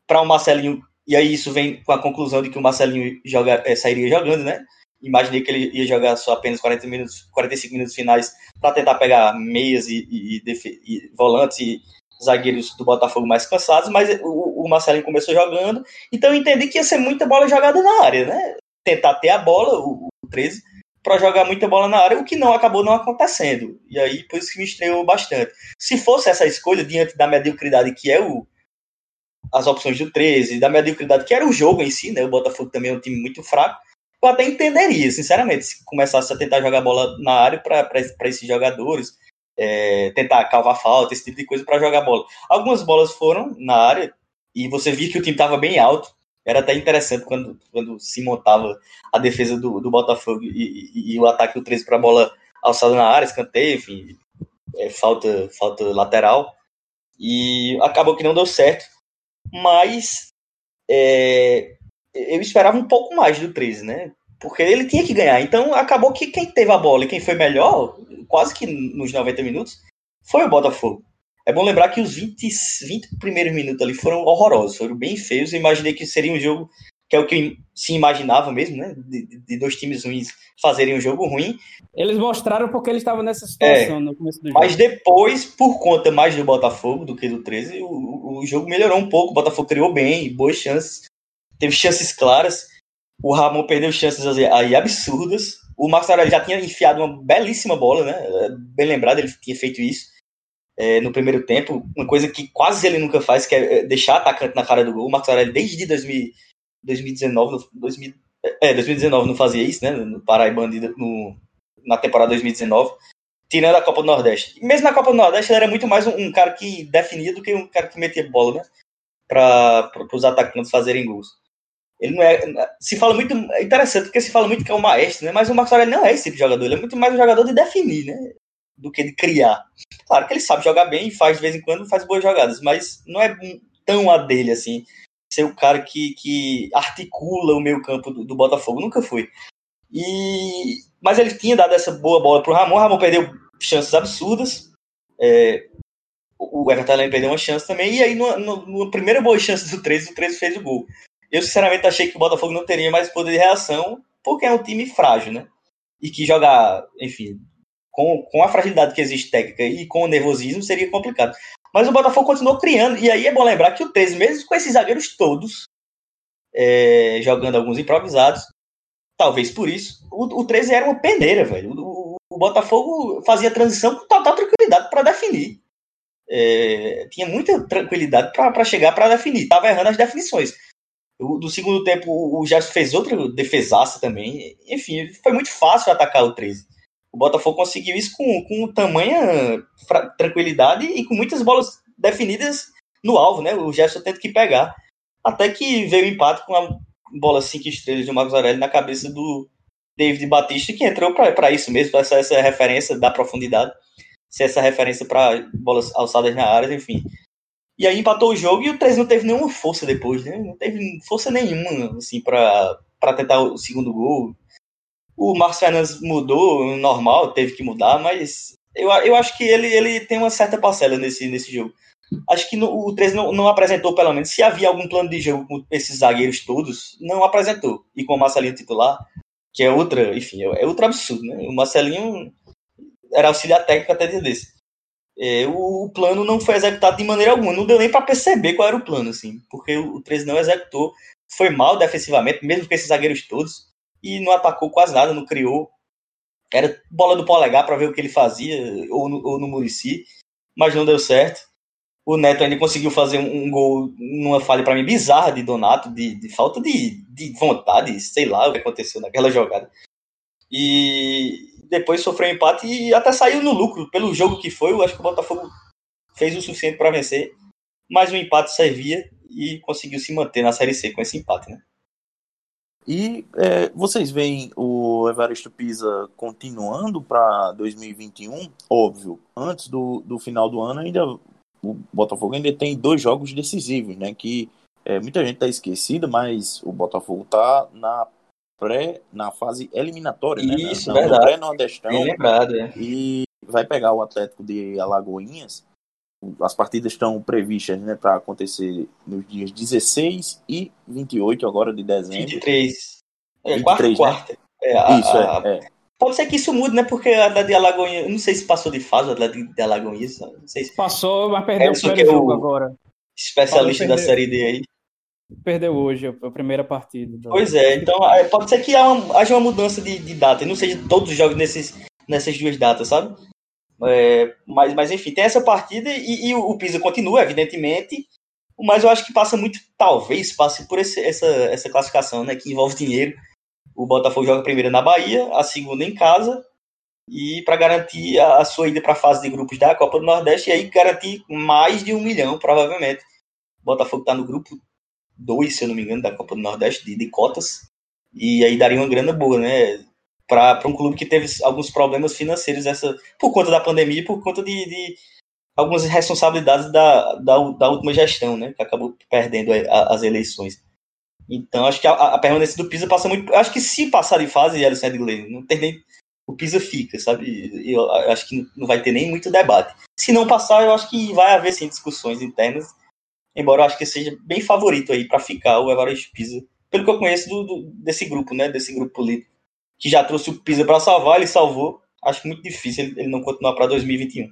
para o Marcelinho. E aí isso vem com a conclusão de que o Marcelinho joga, é, sairia jogando, né? Imaginei que ele ia jogar só apenas 40 minutos, 45 minutos finais para tentar pegar meias e, e, e, e volantes e zagueiros do Botafogo mais cansados, mas o, o Marcelinho começou jogando, então eu entendi que ia ser muita bola jogada na área, né? Tentar ter a bola, o, o 13, para jogar muita bola na área, o que não acabou não acontecendo. E aí, por isso que me estranhou bastante. Se fosse essa escolha, diante da mediocridade que é o as opções do 13, da mediocridade que era o jogo em si, né? O Botafogo também é um time muito fraco. Eu até entenderia, sinceramente, se começasse a tentar jogar bola na área para esses jogadores, é, tentar calvar falta, esse tipo de coisa para jogar bola. Algumas bolas foram na área e você via que o time estava bem alto. Era até interessante quando, quando se montava a defesa do, do Botafogo e, e, e o ataque do 13 para a bola alçada na área, escanteio, enfim, é, falta, falta lateral. E acabou que não deu certo. Mas é, eu esperava um pouco mais do 13, né? Porque ele tinha que ganhar. Então acabou que quem teve a bola e quem foi melhor, quase que nos 90 minutos, foi o Botafogo. É bom lembrar que os 20, 20 primeiros minutos ali foram horrorosos, foram bem feios. Eu imaginei que seria um jogo que é o que se imaginava mesmo, né? De, de dois times ruins fazerem um jogo ruim.
Eles mostraram porque eles estavam nessa situação é, no começo do
jogo. Mas depois, por conta mais do Botafogo do que do 13, o, o jogo melhorou um pouco. O Botafogo criou bem, boas chances, teve chances claras. O Ramon perdeu chances aí absurdas. O Marcos Aurélio já tinha enfiado uma belíssima bola, né? Bem lembrado, ele tinha feito isso é, no primeiro tempo. Uma coisa que quase ele nunca faz, que é, é deixar atacante na cara do gol. O Marcos Aurélio, desde 2000, 2019, 2000, é, 2019 não fazia isso, né? No Paraíba, no, na temporada 2019. Tirando a Copa do Nordeste. Mesmo na Copa do Nordeste, ele era muito mais um, um cara que definia do que um cara que metia bola, né? Para os atacantes fazerem gols. Ele não é. Se fala muito. É interessante, porque se fala muito que é o maestro, né? Mas o Marcos Aurélio não é esse tipo de jogador. Ele é muito mais um jogador de definir, né? Do que de criar. Claro que ele sabe jogar bem e faz de vez em quando faz boas jogadas, mas não é tão a dele assim. Ser o cara que, que articula o meio campo do, do Botafogo. Nunca foi. E, mas ele tinha dado essa boa bola pro Ramon. O Ramon perdeu chances absurdas. É, o Everton perdeu uma chance também. E aí, na primeira boa chance do 13, o 13 fez o gol. Eu, sinceramente, achei que o Botafogo não teria mais poder de reação, porque é um time frágil, né? E que jogar, enfim, com, com a fragilidade que existe técnica e com o nervosismo seria complicado. Mas o Botafogo continuou criando, e aí é bom lembrar que o 13, mesmo com esses zagueiros todos, é, jogando alguns improvisados, talvez por isso, o, o 13 era uma peneira, velho. O, o, Botafogo fazia transição com total tranquilidade para definir. É, tinha muita tranquilidade para chegar para definir. Estava errando as definições. Do segundo tempo, o Gerson fez outra defesaça também. Enfim, foi muito fácil atacar o 13. O Botafogo conseguiu isso com, com tamanha tranquilidade e com muitas bolas definidas no alvo, né? O Gerson teve que pegar. Até que veio o empate com a bola 5 estrelas de Marcos Aurélio na cabeça do, David Batista, que entrou para isso mesmo, essa, essa referência da profundidade, ser essa referência para bolas alçadas na área, enfim. E aí empatou o jogo e o 3 não teve nenhuma força depois, né? Não teve força nenhuma, assim, para tentar o segundo gol. O Marcos Fernandes mudou, normal, teve que mudar, mas eu, eu acho que ele, ele tem uma certa parcela nesse, nesse jogo. Acho que no, o 13 não, não, apresentou, pelo menos, se havia algum plano de jogo com esses zagueiros todos, não apresentou. E com o Marcelinho titular, que é outra, enfim, é, é outro absurdo, né? O Marcelinho era auxiliar técnico até desse. É, o, o, plano não foi executado de maneira alguma, não deu nem para perceber qual era o plano, assim, porque o, o 13 não executou, foi mal defensivamente, mesmo com esses zagueiros todos, e não atacou quase nada, não criou. Era bola do polegar para ver o que ele fazia, ou no, ou no Murici, mas não deu certo. O Neto ainda conseguiu fazer um, gol numa falha para mim bizarra de Donato, de, de falta de, de, vontade, sei lá o que aconteceu naquela jogada. E depois sofreu um empate e até saiu no lucro pelo jogo que foi. Eu acho que o Botafogo fez o suficiente para vencer, mas o empate servia e conseguiu se manter na Série C com esse empate, né?
E é, vocês veem o Evaristo Pisa continuando para 2021? Óbvio, antes do, do final do ano ainda o Botafogo ainda tem dois jogos decisivos, né? Que é, muita gente está esquecida, mas o Botafogo está na pré, na fase eliminatória,
né? Isso, né? verdade.
Pré-nordestão.
Bem lembrado, é.
E vai pegar o Atlético de Alagoinhas. As partidas estão previstas né, para acontecer nos dias 16 e 28 agora de dezembro.
23. É, 23, quarta, né? quarta. É,
a, Isso, a, é, é.
Pode ser que isso mude, né? Porque a da de Alagoinhas, não sei se passou de fase a da de Alagoinhas, não sei se...
Passou, mas perdeu é, o primeiro é jogo agora.
Especialista da Série D aí.
Perdeu hoje a primeira partida.
Pois é, então pode ser que haja uma mudança de, de data, não seja todos os jogos nesses, nessas duas datas, sabe? É, mas, mas enfim, tem essa partida e, e, o Pisa continua, evidentemente, mas eu acho que passa muito, talvez passe por esse, essa, essa classificação, né? Que envolve dinheiro o Botafogo joga a primeira na Bahia, a segunda em casa, e para garantir a, a, sua ida para a fase de grupos da Copa do Nordeste, e aí garantir mais de um milhão, provavelmente. O Botafogo está no grupo 2, se eu não me engano, da Copa do Nordeste, de, de cotas, e aí daria uma grana boa, né? Para um clube que teve alguns problemas financeiros essa, por conta da pandemia e por conta de, de algumas responsabilidades da, da, da, última gestão, né? Que acabou perdendo as eleições. Então, acho que a, a permanência do Pisa passa muito. Acho que se passar de fase, Alisson Edgley, não tem nem. O Pisa fica, sabe? Eu acho que não vai ter nem muito debate. Se não passar, eu acho que vai haver sim discussões internas. Embora eu acho que seja bem favorito aí para ficar o Evaristo Pisa, pelo que eu conheço do, do, desse grupo, né? Desse grupo político que já trouxe o Pisa para salvar, ele salvou. Acho muito difícil ele, não continuar para 2021.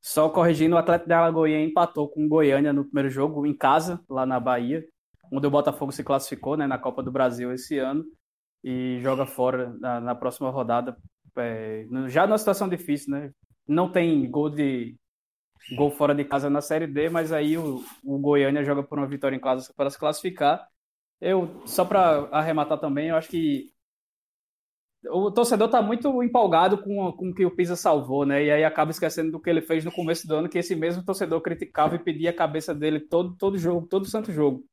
Só corrigindo, o Atlético de Alagoinha empatou com o Goiânia no primeiro jogo em casa, lá na Bahia onde o Botafogo se classificou né, na Copa do Brasil esse ano e joga fora na, na próxima rodada. É, já numa situação difícil, né? Não tem gol de gol fora de casa na Série D, mas aí o, o Goiânia joga por uma vitória em casa para se classificar. Eu só para arrematar também, eu acho que o torcedor está muito empolgado com, com o que o Pisa salvou, né? E aí acaba esquecendo do que ele fez no começo do ano, que esse mesmo torcedor criticava e pedia a cabeça dele todo, todo jogo, todo santo jogo.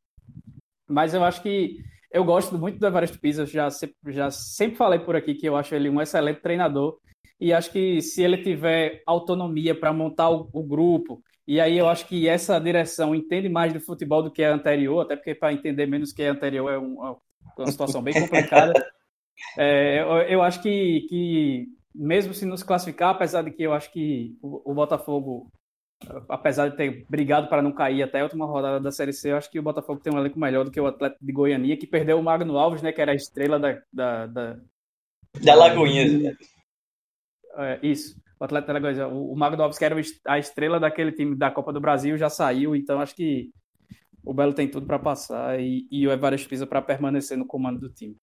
Mas eu acho que eu gosto muito do Evaristo Pisa, já, já sempre falei por aqui que eu acho ele um excelente treinador. E acho que se ele tiver autonomia para montar o, o, grupo, e aí eu acho que essa direção entende mais de futebol do que a anterior, até porque para entender menos que a anterior é uma, uma situação bem complicada. É, eu, eu, acho que, que, mesmo se nos classificar, apesar de que eu acho que o, o Botafogo apesar de ter brigado para não cair até a última rodada da Série C, eu acho que o Botafogo tem um elenco melhor do que o Atlético de Goiânia, que perdeu o Magno Alves, né, que era a estrela da... Da, da,
da Lagoinha.
É, isso. O Atlético de Lagoinha. O, o que era a estrela daquele time da Copa do Brasil, já saiu, então acho que o Belo tem tudo para passar e, e o Evaristo Pisa para permanecer no comando do time.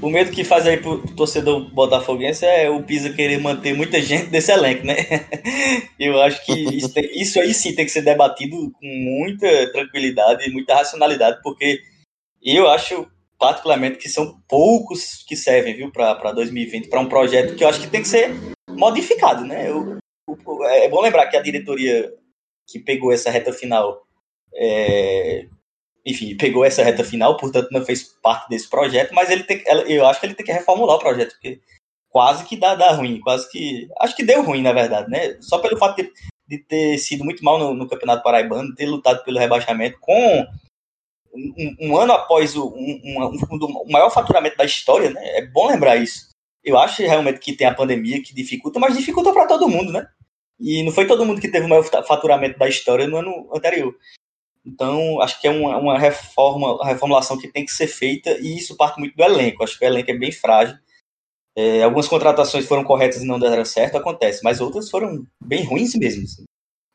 O medo que faz aí pro torcedor botafoguense é o Pisa querer manter muita gente desse elenco, né? Eu acho que isso, tem, isso aí sim tem que ser debatido com muita tranquilidade e muita racionalidade, porque eu acho particularmente que são poucos que servem, viu, para 2020, para um projeto que eu acho que tem que ser modificado, né? Eu, é bom lembrar que a diretoria que pegou essa reta final é, enfim, pegou essa reta final, portanto não fez parte desse projeto, mas ele tem, eu acho que ele tem que reformular o projeto, porque quase que dá, dá ruim, quase que. Acho que deu ruim, na verdade, né? Só pelo fato de, de ter sido muito mal no, no, Campeonato Paraibano, ter lutado pelo rebaixamento com. Um, um ano após o, um, um, maior faturamento da história, né? É bom lembrar isso. Eu acho realmente que tem a pandemia que dificulta, mas dificulta para todo mundo, né? E não foi todo mundo que teve o maior faturamento da história no ano anterior. Então, acho que é uma, uma reforma, uma reformulação que tem que ser feita e isso parte muito do elenco. Acho que o elenco é bem frágil. É, algumas contratações foram corretas e não deram certo, acontece, mas outras foram bem ruins mesmo, assim,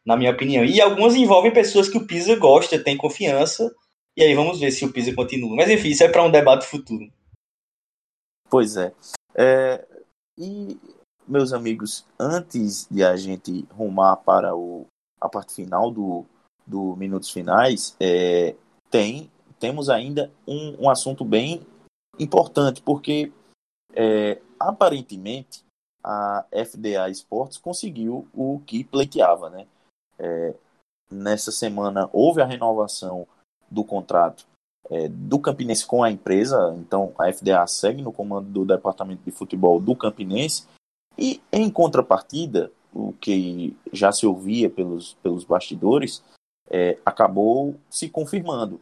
na minha opinião. E algumas envolvem pessoas que o Pisa gosta, tem confiança, e aí vamos ver se o Pisa continua. Mas enfim, isso é para um debate futuro.
Pois é. é. E, meus amigos, antes de a gente rumar para o, a parte final do, do Minutos Finais, é, tem, temos ainda um, um assunto bem importante, porque é, aparentemente a FDA Esportes conseguiu o que pleiteava. Né? É, nessa semana houve a renovação do contrato é, do Campinense com a empresa, então a FDA segue no comando do departamento de futebol do Campinense, e em contrapartida, o que já se ouvia pelos, pelos bastidores, é, acabou se confirmando.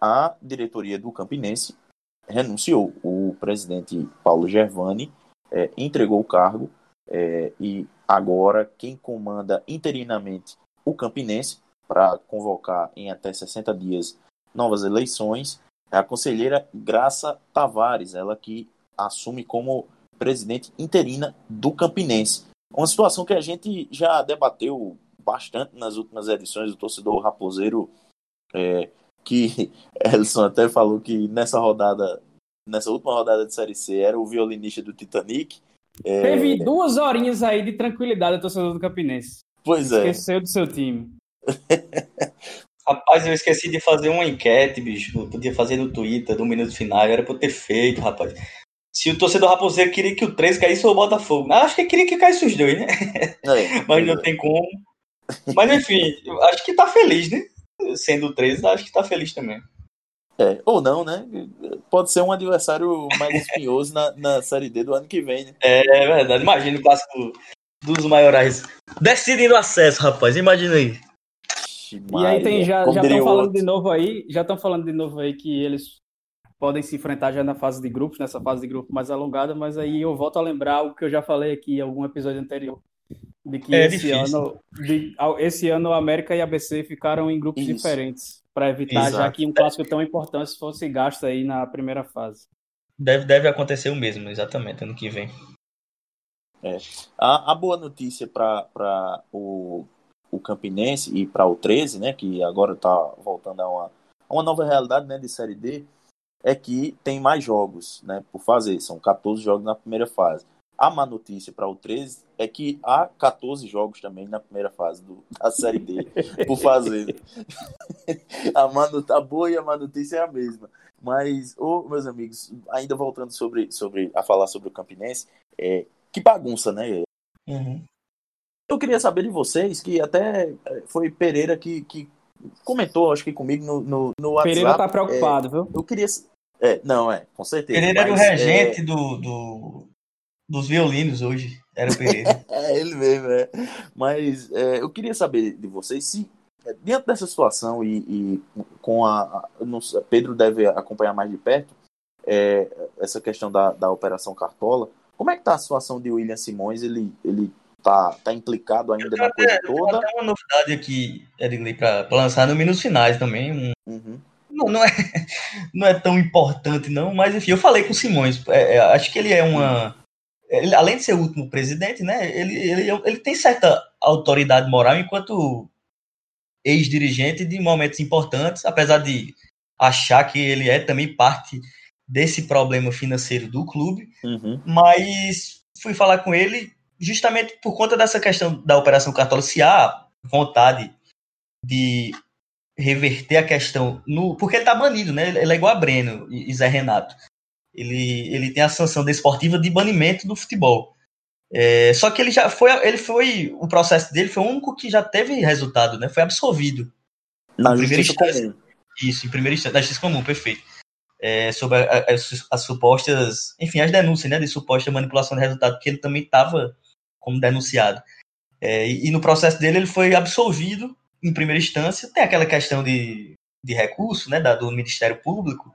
A diretoria do Campinense renunciou. O presidente Paulo Gervani é, entregou o cargo é, e agora quem comanda interinamente o Campinense para convocar em até 60 dias novas eleições é a conselheira Graça Tavares, ela que assume como presidente interina do Campinense. Uma situação que a gente já debateu bastante nas últimas edições do torcedor raposeiro, é, que Elson até falou que nessa rodada, nessa última rodada de Série C, era o violinista do Titanic.
É... Teve duas horinhas aí de tranquilidade do torcedor do Campinense.
Pois é.
Esqueceu do seu time.
Rapaz, eu esqueci de fazer uma enquete, bicho. Eu podia fazer no Twitter, do minuto final. Era pra eu ter feito, rapaz. Se o torcedor raposeiro queria que o 3 caísse ou o Botafogo. Acho que queria que caísse os dois, né? É, Mas não é. tem como. Mas enfim, acho que tá feliz, né? Sendo 13, acho que tá feliz também.
É, ou não, né? Pode ser um adversário mais espinhoso na, na Série D do ano que vem, né?
É, é verdade. Imagina o clássico dos maiorais decidindo acesso, rapaz. Imagina aí.
E aí tem, já estão falando de novo aí, já estão falando de novo aí que eles podem se enfrentar já na fase de grupos, nessa fase de grupo mais alongada, mas aí eu volto a lembrar o que eu já falei aqui em algum episódio anterior de que é esse, ano, de, esse ano a América e a ABC ficaram em grupos Isso. diferentes, para evitar Exato. já que um clássico tão importante fosse gasto aí na primeira fase.
Deve, deve acontecer o mesmo, exatamente, ano que vem.
É. A, a boa notícia para o, o Campinense e para o 13, né, que agora está voltando a uma, a uma nova realidade né, de Série D, é que tem mais jogos né, por fazer. São 14 jogos na primeira fase. A má notícia para o 13 é que há 14 jogos também na primeira fase do, da Série D por fazer. a, manu, a boa e a má notícia é a mesma. Mas, oh, meus amigos, ainda voltando sobre, sobre a falar sobre o Campinense, é, que bagunça, né?
Uhum.
Eu queria saber de vocês, que até é, foi Pereira que, que comentou, acho que comigo no, no, no WhatsApp.
Pereira tá preocupado, é, viu?
Eu queria. É, não, é, com certeza.
Pereira era o regente é... do, do, dos violinos hoje. Era o Pereira.
é ele mesmo, é. Mas é, eu queria saber de vocês se, é, dentro dessa situação e, e com a. a Pedro deve acompanhar mais de perto é, essa questão da, da Operação Cartola. Como é que tá a situação de William Simões? Ele, ele tá, tá implicado ainda na coisa toda?
Tem uma novidade aqui, Edgley, para lançar no Minutos Finais também.
Uhum.
Não, não, é, não é tão importante, não, mas enfim, eu falei com o Simões. É, é, acho que ele é uma ele, além de ser o último presidente, né, ele, ele, ele tem certa autoridade moral enquanto ex-dirigente de momentos importantes, apesar de achar que ele é também parte desse problema financeiro do clube,
uhum.
mas fui falar com ele justamente por conta dessa questão da Operação Cartola, se há vontade de reverter a questão no porque ele está banido, né? Ele é igual a Breno e Zé Renato ele, ele tem a sanção desportiva de banimento do futebol. É, só que ele já foi, ele foi, o processo dele foi o único que já teve resultado, né? Foi absolvido.
Na justiça comum.
Isso, em primeira instância, da justiça comum, perfeito. É, sobre as, as, supostas, enfim, as denúncias, né, de suposta manipulação de resultado, que ele também estava como denunciado. É, e, e, no processo dele ele foi absolvido em primeira instância. Tem aquela questão de, de recurso, né, da, do Ministério Público,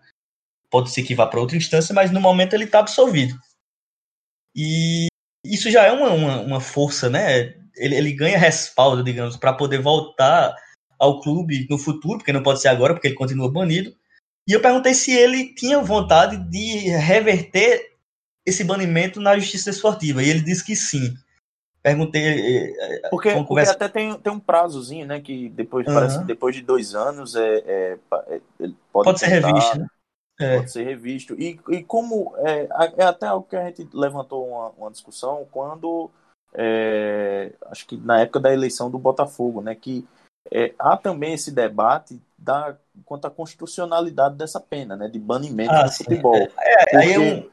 pode ser que vá para outra instância, mas no momento ele está absolvido. E isso já é uma, uma, uma força, né? Ele, ele ganha respaldo, digamos, para poder voltar ao clube no futuro, porque não pode ser agora, porque ele continua banido. E eu perguntei se ele tinha vontade de reverter esse banimento na justiça esportiva. E ele disse que sim. Perguntei.
Eh, eh, porque, porque conversa... até tem, tem um prazozinho, né? Que depois, uhum. parece que depois de dois anos é, é, é
pode, pode ser revisto, né?
É. Pode ser revisto. E, e como. É, é até algo que a gente levantou uma, uma discussão quando. É, acho que na época da eleição do Botafogo, né? Que é, há também esse debate da, quanto à constitucionalidade dessa pena, né? De banimento ah, do sim. futebol. É,
é porque, aí eu...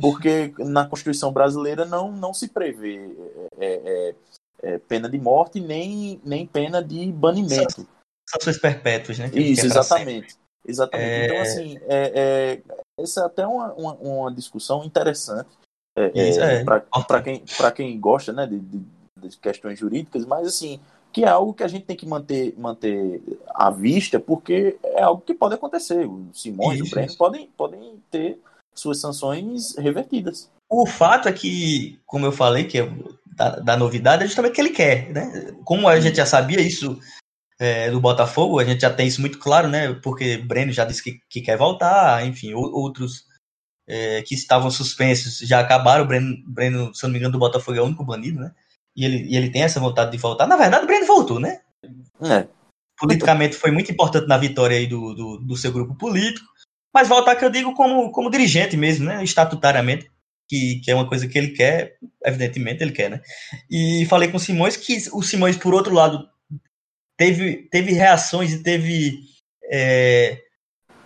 porque na Constituição brasileira não, não se prevê é, é, pena de morte nem, nem pena de banimento.
Sanções perpétuas, né?
Isso, exatamente. Exatamente. É... Então, assim, é, é, essa é até uma, uma, uma discussão interessante é, é, para quem, quem gosta né, de, de, de, questões jurídicas, mas assim, que é algo que a gente tem que manter, manter à vista, porque é algo que pode acontecer. O Simões e o Breno podem, podem ter suas sanções revertidas.
O fato é que, como eu falei, que é da, da novidade é justamente o que ele quer. Né? Como a gente já sabia isso é, do Botafogo, a gente já tem isso muito claro, né? Porque Breno já disse que, que quer voltar, enfim, outros é, que estavam suspensos já acabaram. O Breno, Breno, se eu não me engano, do Botafogo é o único banido, né? E ele, e ele tem essa vontade de voltar. Na verdade, o Breno voltou, né? É. Politicamente foi muito importante na vitória aí do, do, do seu grupo político. Mas voltar que eu digo como, como dirigente mesmo, né? Estatutariamente, que, que é uma coisa que ele quer, evidentemente ele quer, né? E falei com o Simões que o Simões, por outro lado, teve, teve reações e teve é,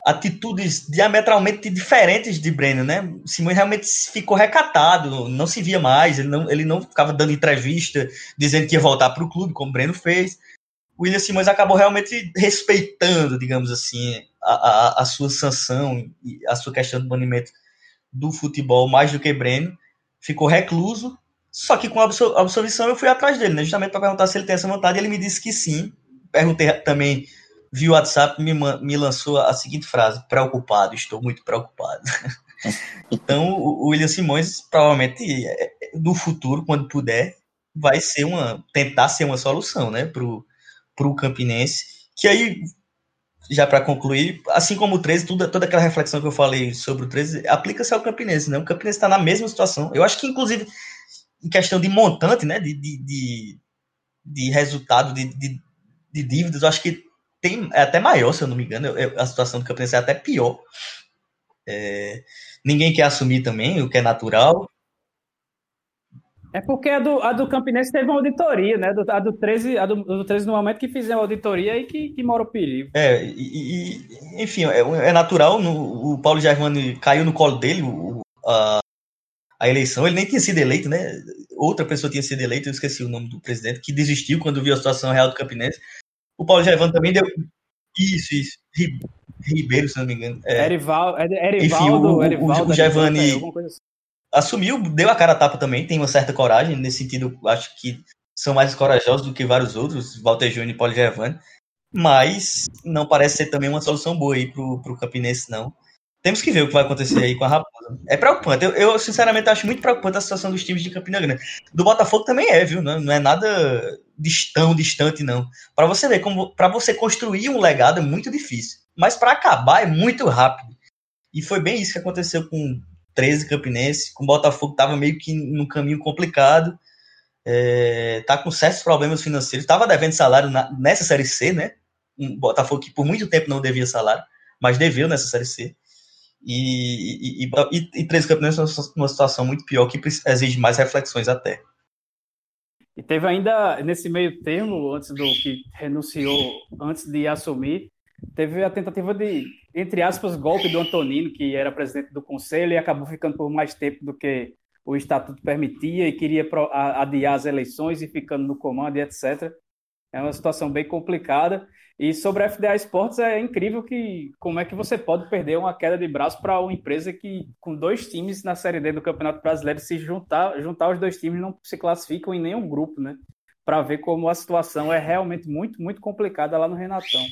atitudes diametralmente diferentes de Breno, né? Simões realmente ficou recatado, não se via mais, ele não, ele não ficava dando entrevista dizendo que ia voltar para o clube, como Breno fez. O William Simões acabou realmente respeitando, digamos assim, a, a, sua sanção e a sua questão do banimento do futebol mais do que Breno. Ficou recluso, só que com a absolvição eu fui atrás dele, né? justamente para perguntar se ele tem essa vontade. Ele me disse que sim, perguntei também via WhatsApp, me, me lançou a seguinte frase: preocupado, estou muito preocupado. então, o William Simões, provavelmente, é, é, no futuro, quando puder, vai ser uma. tentar ser uma solução, né, pro, pro Campinense. Que aí, já para concluir, assim como o 13, tudo, toda aquela reflexão que eu falei sobre o 13 aplica-se ao Campinense, né? O Campinense está na mesma situação. Eu acho que, inclusive, em questão de montante, né, de, de, de, de resultado, de, de, de dívidas, eu acho que tem, é até maior, se eu não me engano, eu, a situação do Campinense é até pior. É, ninguém quer assumir também, o que é natural.
É porque a do, a do Campinense teve uma auditoria, né? A do 13, a do, do 13 no momento que fizeram a auditoria e que, que mora o perigo.
É, e, e enfim, é, é, natural. No, o Paulo Germani caiu no colo dele o, a, a eleição. Ele nem tinha sido eleito, né? Outra pessoa tinha sido eleita, eu esqueci o nome do presidente, que desistiu quando viu a situação real do Campinense. O Paulo Gervano também deu. Isso, isso. Ribeiro, se não me engano.
É. Erival, Erivaldo, Enfim, o,
Erivaldo, o, Gervani assim. Assumiu, deu a cara a tapa também, tem uma certa coragem. Nesse sentido, acho que são mais corajosos do que vários outros, Walter Júnior e Paulo Gervani. Mas não parece ser também uma solução boa aí pro, pro Campinense, não. Temos que ver o que vai acontecer aí com a Raposa. É preocupante. Eu, eu, sinceramente, acho muito preocupante a situação dos times de Campina Grande. Do Botafogo também é, viu? Não, não é nada tão distante, não. Para você ver, como para você construir um legado é muito difícil. Mas para acabar é muito rápido. E foi bem isso que aconteceu com 13 Campinense. Com o Botafogo estava meio que num caminho complicado. É, tá com certos problemas financeiros. Estava devendo salário na, nessa Série C, né? Um Botafogo que por muito tempo não devia salário, mas deveu nessa Série C. E, e, e, e, Três Campinense numa situação muito pior que exige mais reflexões até.
E teve ainda, nesse meio termo, antes do que renunciou, antes de assumir, teve a tentativa de, entre aspas, golpe do Antonino, que era presidente do conselho e acabou ficando por mais tempo do que o estatuto permitia e queria adiar as eleições e ficando no comando e etc. É uma situação bem complicada. E sobre a FDA Esportes é incrível que como é que você pode perder uma queda de braço para uma empresa que com dois times na Série D do Campeonato Brasileiro se juntar, juntar os dois times não se classificam em nenhum grupo, né? Para ver como a situação é realmente muito muito complicada lá no Renatão.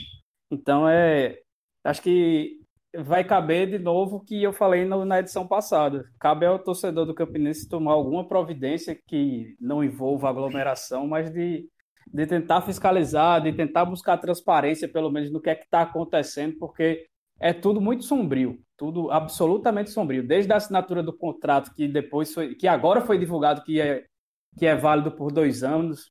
Então é acho que vai caber de novo o que eu falei no, na edição passada. Cabe ao torcedor do Campinense tomar alguma providência que não envolva aglomeração, mas de de tentar fiscalizar, de tentar buscar transparência, pelo menos, no que é que está acontecendo, porque é tudo muito sombrio, tudo absolutamente sombrio. Desde a assinatura do contrato, que depois foi, que agora foi divulgado que é, que é válido por dois anos,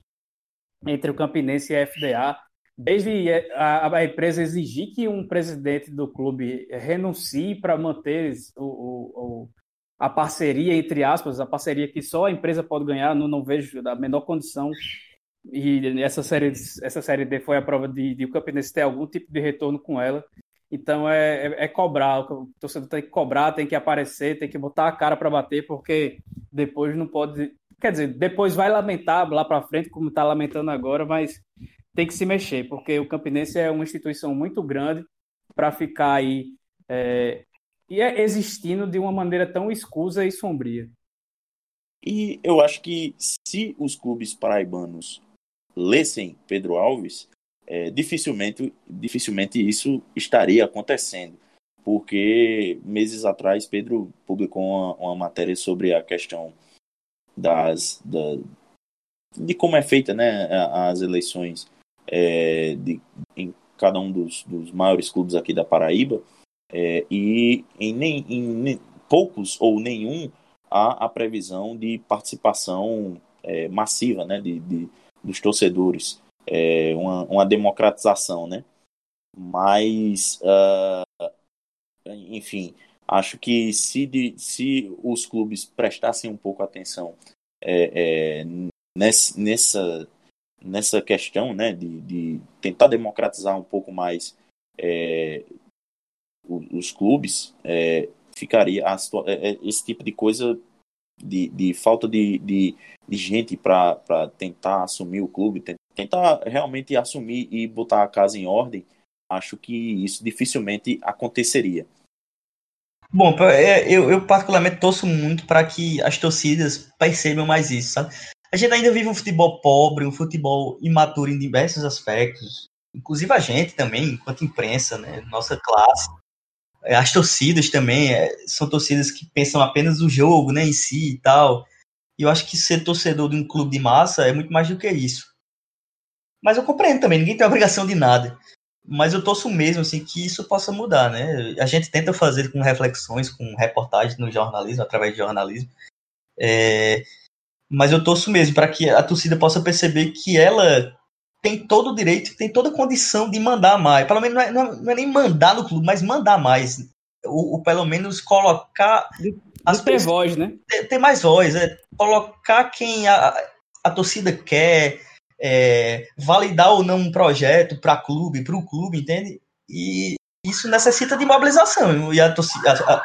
entre o Campinense e a FDA, desde a, a empresa exigir que um presidente do clube renuncie para manter o, o, o, a parceria, entre aspas, a parceria que só a empresa pode ganhar, não, não vejo a menor condição e essa série, essa série D foi a prova de, de o Campinense ter algum tipo de retorno com ela. Então é, é, é, cobrar, o torcedor tem que cobrar, tem que aparecer, tem que botar a cara para bater, porque depois não pode. Quer dizer, depois vai lamentar lá para frente, como está lamentando agora, mas tem que se mexer, porque o Campinense é uma instituição muito grande para ficar aí é, e é existindo de uma maneira tão escusa e sombria.
E eu acho que se os clubes paraibanos lessem Pedro Alves, é, dificilmente, dificilmente isso estaria acontecendo. Porque meses atrás Pedro publicou uma, uma matéria sobre a questão das, da, de como é feita né, as eleições é, de, em cada um dos, dos maiores clubes aqui da Paraíba. É, e em, nem, em poucos ou nenhum há a previsão de participação é, massiva né, de, de, dos torcedores, é, uma, uma, democratização, né? Mas, uh, enfim, acho que se, de, se os clubes prestassem um pouco atenção é, é, nessa, nessa, questão, né, de, de tentar democratizar um pouco mais é, os, os, clubes, é, ficaria a, é, esse tipo de coisa de, de falta de, de, de gente para tentar assumir o clube, tentar realmente assumir e botar a casa em ordem, acho que isso dificilmente aconteceria.
Bom, é, eu, eu particularmente torço muito para que as torcidas percebam mais isso, sabe? A gente ainda vive um futebol pobre, um futebol imaturo em diversos aspectos, inclusive a gente também, enquanto imprensa, né, nossa classe. É, as torcidas também é, são torcidas que pensam apenas no jogo, né, em si e tal. E eu acho que ser torcedor de um clube de massa é muito mais do que isso. Mas eu compreendo também, ninguém tem obrigação de nada. Mas eu torço mesmo assim que isso possa mudar, né? A gente tenta fazer com reflexões, com reportagens no jornalismo, através de jornalismo. É... Mas eu torço mesmo para que a torcida possa perceber que ela tem todo o direito, tem toda a condição de mandar mais. Pelo menos não é, não é nem mandar no clube, mas mandar mais. Ou, ou pelo menos colocar.
De, as ter pessoas, voz, né?
Ter, ter, mais voz, é, colocar quem a, a torcida quer, é, validar ou não um projeto para clube, para o clube, entende? E isso necessita de mobilização. E a torcida. A,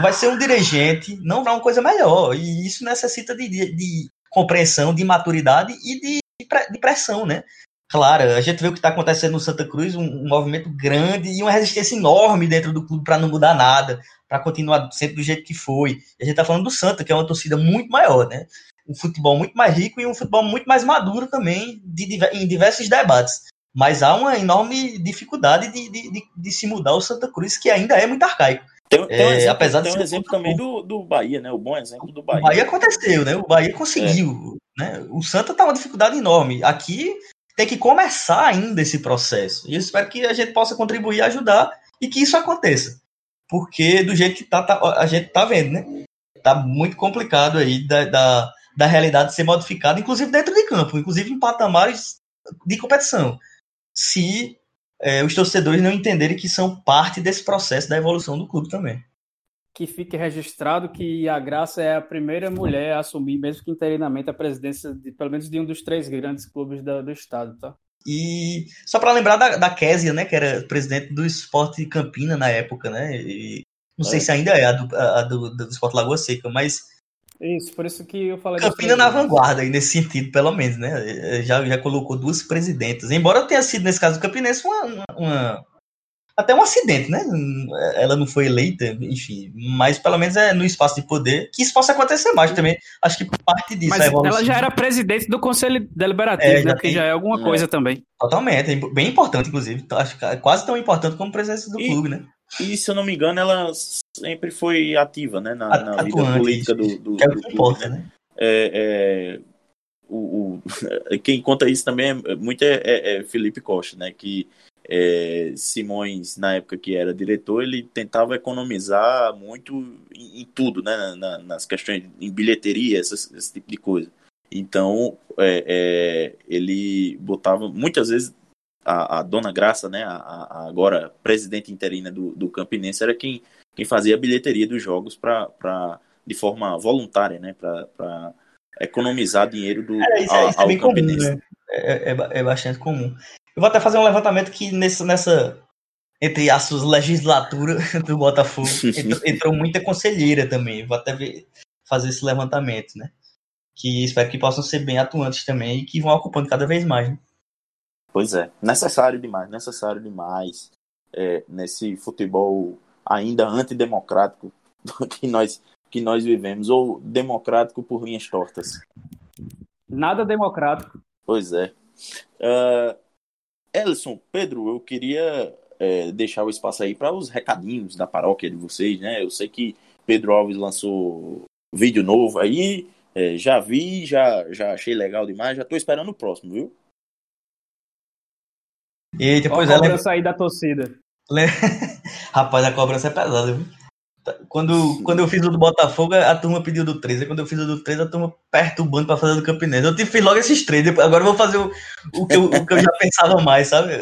vai ser um dirigente, não vai uma coisa melhor. E isso necessita de, de, de compreensão, de maturidade e de de pressão, né? Claro, a gente vê o que está acontecendo no Santa Cruz, um, um, movimento grande e uma resistência enorme dentro do clube para não mudar nada, para continuar sempre do jeito que foi. E a gente está falando do Santa, que é uma torcida muito maior, né? Um futebol muito mais rico e um futebol muito mais maduro também de, em diversos debates. Mas há uma enorme dificuldade de, de, de, se mudar o Santa Cruz, que ainda é muito arcaico.
Tem, tem um é, exemplo, apesar tem um exemplo também do, do Bahia, né? O bom exemplo do Bahia.
O Bahia aconteceu, né? O Bahia conseguiu. É. Né? O Santa tá uma dificuldade enorme. Aqui tem que começar ainda esse processo. E eu espero que a gente possa contribuir e ajudar e que isso aconteça. Porque do jeito que tá, tá a gente tá vendo, né? Tá muito complicado aí da, da, da realidade ser modificada, inclusive dentro de campo, inclusive em patamares de competição. Se é, os torcedores não entenderem que são parte desse processo da evolução do clube também.
Que fique registrado que a Graça é a primeira mulher a assumir, mesmo que interinamente, a presidência de pelo menos de um dos três grandes clubes do, do estado, tá?
E só para lembrar da, da Késia, né, que era presidente do Esporte Campina na época, né? E, não é. sei se ainda é a do, a do, do Esporte Lagoa Seca, mas
Isso, por isso que eu falei.
Campina na vanguarda aí nesse sentido, pelo menos, né? Já, já colocou duas presidentas. Embora tenha sido, nesse caso do Campinense, uma, uma, até um acidente, né? Ela não foi eleita, enfim, mas pelo menos é no espaço de poder que isso possa acontecer mais também. Acho que parte disso.
Mas ela já era presidente do Conselho Deliberativo, é, né? Que já é alguma é, coisa também.
Totalmente, é bem importante, inclusive. Acho que é quase tão importante como presidente do e, clube, né?
E se eu não me engano, ela sempre foi ativa, né? Na, na vida política do, do,
que é o que importa, né?
É, é, o, o, quem conta isso também é, muito é, é, é Felipe Costa, né? Que é, Simões, na época que era diretor, ele tentava economizar muito em, em tudo, né? Na, nas questões em bilheteria, essas, esse tipo de coisa. Então, é, é, ele botava muitas vezes a, a dona Graça, né? A, a, agora presidente interina do, do Campinense, era quem, quem fazia a bilheteria dos jogos para de forma voluntária, né? Para economizar dinheiro do
é, isso, é, isso é bem comum, né? é, é, é, bastante comum. Eu vou até fazer um levantamento que nesse, nessa, entre aspas, legislatura do Botafogo, entrou, entrou, muita conselheira também. Vou até ver, fazer esse levantamento, né? Que espero que possam ser bem atuantes também e que vão ocupando cada vez mais. Né?
Pois é, necessário demais, necessário demais é, nesse futebol ainda antidemocrático que nós, que nós vivemos, ou democrático por linhas tortas.
Nada democrático.
Pois é. Uh, Ellison, Pedro, eu queria é, deixar o espaço aí para os recadinhos da paróquia de vocês, né? Eu sei que Pedro Alves lançou vídeo novo aí, é, já vi, já, já achei legal demais, já estou esperando o próximo, viu?
E depois ela. Eu sair da torcida.
Rapaz, a cobrança é pesada, viu? Quando, quando eu fiz o do Botafogo, a turma pediu do 13. Quando eu fiz o do 13, a turma perturbando para fazer do Campinense. Eu fiz logo esses três. Agora eu vou fazer o, o, que, eu, o que eu já pensava mais, sabe?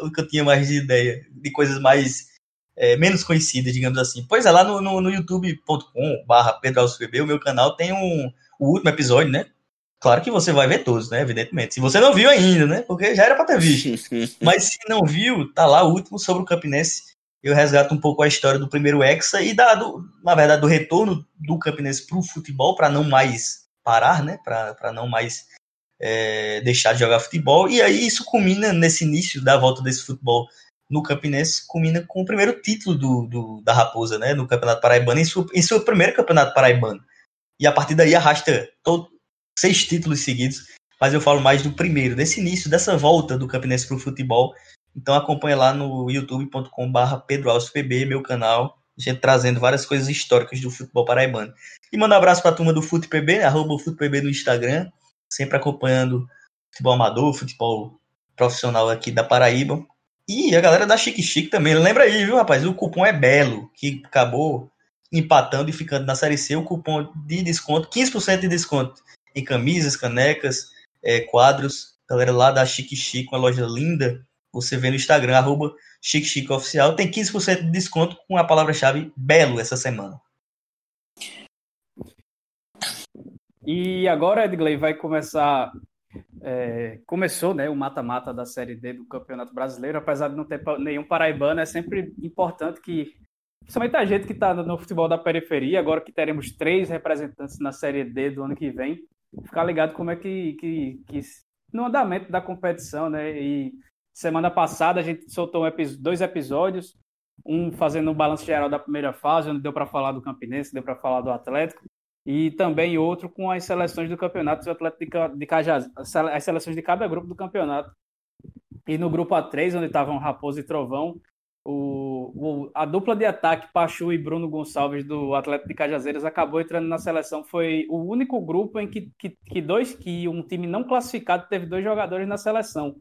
o que eu tinha mais de ideia. De coisas mais. É, menos conhecidas, digamos assim. Pois é, lá no, no, no youtube.com/barra Pedro o meu canal tem um, o último episódio, né? Claro que você vai ver todos, né? Evidentemente. Se você não viu ainda, né? Porque já era para ter visto. Mas se não viu, tá lá o último sobre o Campinense eu resgato um pouco a história do primeiro Hexa e da, do, na verdade, do retorno do Campinense para o futebol, para não mais parar, né? Para não mais é, deixar de jogar futebol. E aí isso culmina nesse início da volta desse futebol no Campinense, culmina com o primeiro título do, do da Raposa, né? No Campeonato Paraibano, em, sua, em seu primeiro Campeonato Paraibano. E a partir daí arrasta todo, seis títulos seguidos. Mas eu falo mais do primeiro, desse início, dessa volta do Campinense para o futebol então acompanhe lá no youtube.com.br pedroalvespb, meu canal, a gente trazendo várias coisas históricas do futebol paraibano. E manda um abraço para a turma do FutePB, arroba FutePB no Instagram, sempre acompanhando futebol amador, futebol profissional aqui da Paraíba. E a galera da Chique Chique também, lembra aí, viu, rapaz? O cupom é Belo, que acabou empatando e ficando na Série C. O cupom de desconto, 15% de desconto em camisas, canecas, é, quadros. Galera lá da Chique Chique, uma loja linda, você vê no Instagram, arroba Oficial, tem 15% de desconto com a palavra-chave Belo essa semana.
E agora, Edgley, vai começar. É, começou né, o mata-mata da Série D do Campeonato Brasileiro, apesar de não ter nenhum paraibano, é sempre importante que, principalmente a gente que está no futebol da periferia, agora que teremos três representantes na Série D do ano que vem, ficar ligado como é que, que, que no andamento da competição, né? E Semana passada a gente soltou dois episódios, um fazendo um balanço geral da primeira fase, onde deu para falar do Campinense, deu para falar do Atlético, e também outro com as seleções do campeonato do Atlético de Cajazeiras, as seleções de cada grupo do campeonato. E no grupo A3, onde estavam Raposo e Trovão, o, o, a dupla de ataque, Pachu e Bruno Gonçalves do Atlético de Cajazeiras, acabou entrando na seleção. Foi o único grupo em que, que, que dois que um time não classificado teve dois jogadores na seleção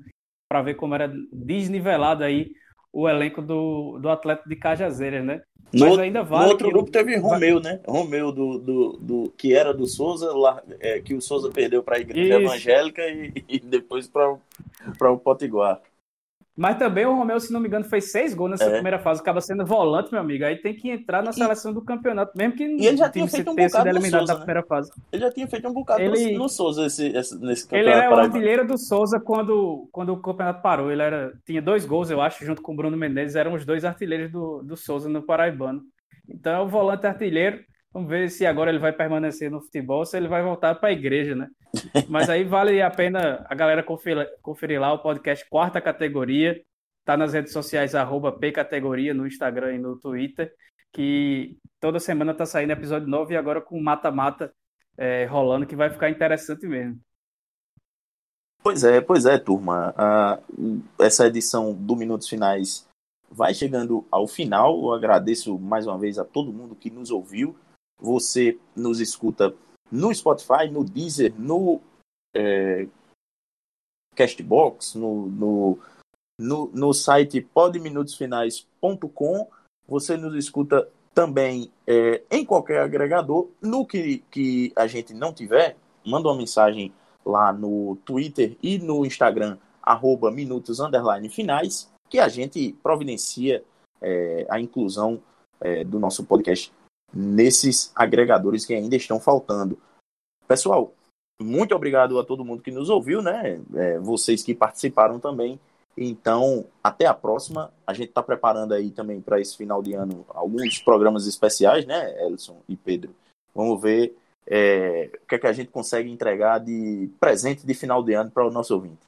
para ver como era desnivelado aí o elenco do, do Atlético de Cajazeiras, né?
Mas no, ainda vale. No outro grupo teve Romeu, né? Romeu, do, do, do, que era do Souza, lá, é, que o Souza perdeu para a Igreja Isso. Evangélica e, e depois para o Potiguar.
Mas também o Romeu, se não me engano, fez seis gols nessa é. primeira fase, acaba sendo volante, meu amigo. Aí tem que entrar na seleção do campeonato, mesmo que
e ele já tinha feito um bocado eliminado Souza,
da primeira né? fase.
Ele já tinha feito um bocado ele... no Souza esse, esse, nesse
campeonato. Ele era o artilheiro do Souza quando, quando o campeonato parou. Ele era, tinha dois gols, eu acho, junto com o Bruno Menezes, eram os dois artilheiros do, do Souza no Paraibano. Então é o volante artilheiro. Vamos ver se agora ele vai permanecer no futebol ou se ele vai voltar para a igreja, né? Mas aí vale a pena a galera conferir, conferir lá o podcast Quarta Categoria. Tá nas redes sociais, arroba Pcategoria, no Instagram e no Twitter. Que toda semana tá saindo episódio novo e agora com mata-mata é, rolando, que vai ficar interessante mesmo.
Pois é, pois é, turma. Essa edição do Minutos Finais vai chegando ao final. Eu agradeço mais uma vez a todo mundo que nos ouviu. Você nos escuta no Spotify, no Deezer, no é, Castbox, no, no, no, no site podminutosfinais.com. Você nos escuta também é, em qualquer agregador. No que, que a gente não tiver, manda uma mensagem lá no Twitter e no Instagram, arroba minutos finais, que a gente providencia é, a inclusão é, do nosso podcast nesses agregadores que ainda estão faltando. Pessoal, muito obrigado a todo mundo que nos ouviu, né? É, vocês que participaram também. Então, até a próxima. A gente está preparando aí também para esse final de ano alguns programas especiais, né, Elson e Pedro? Vamos ver é, o que, é que a gente consegue entregar de presente de final de ano para o nosso ouvinte.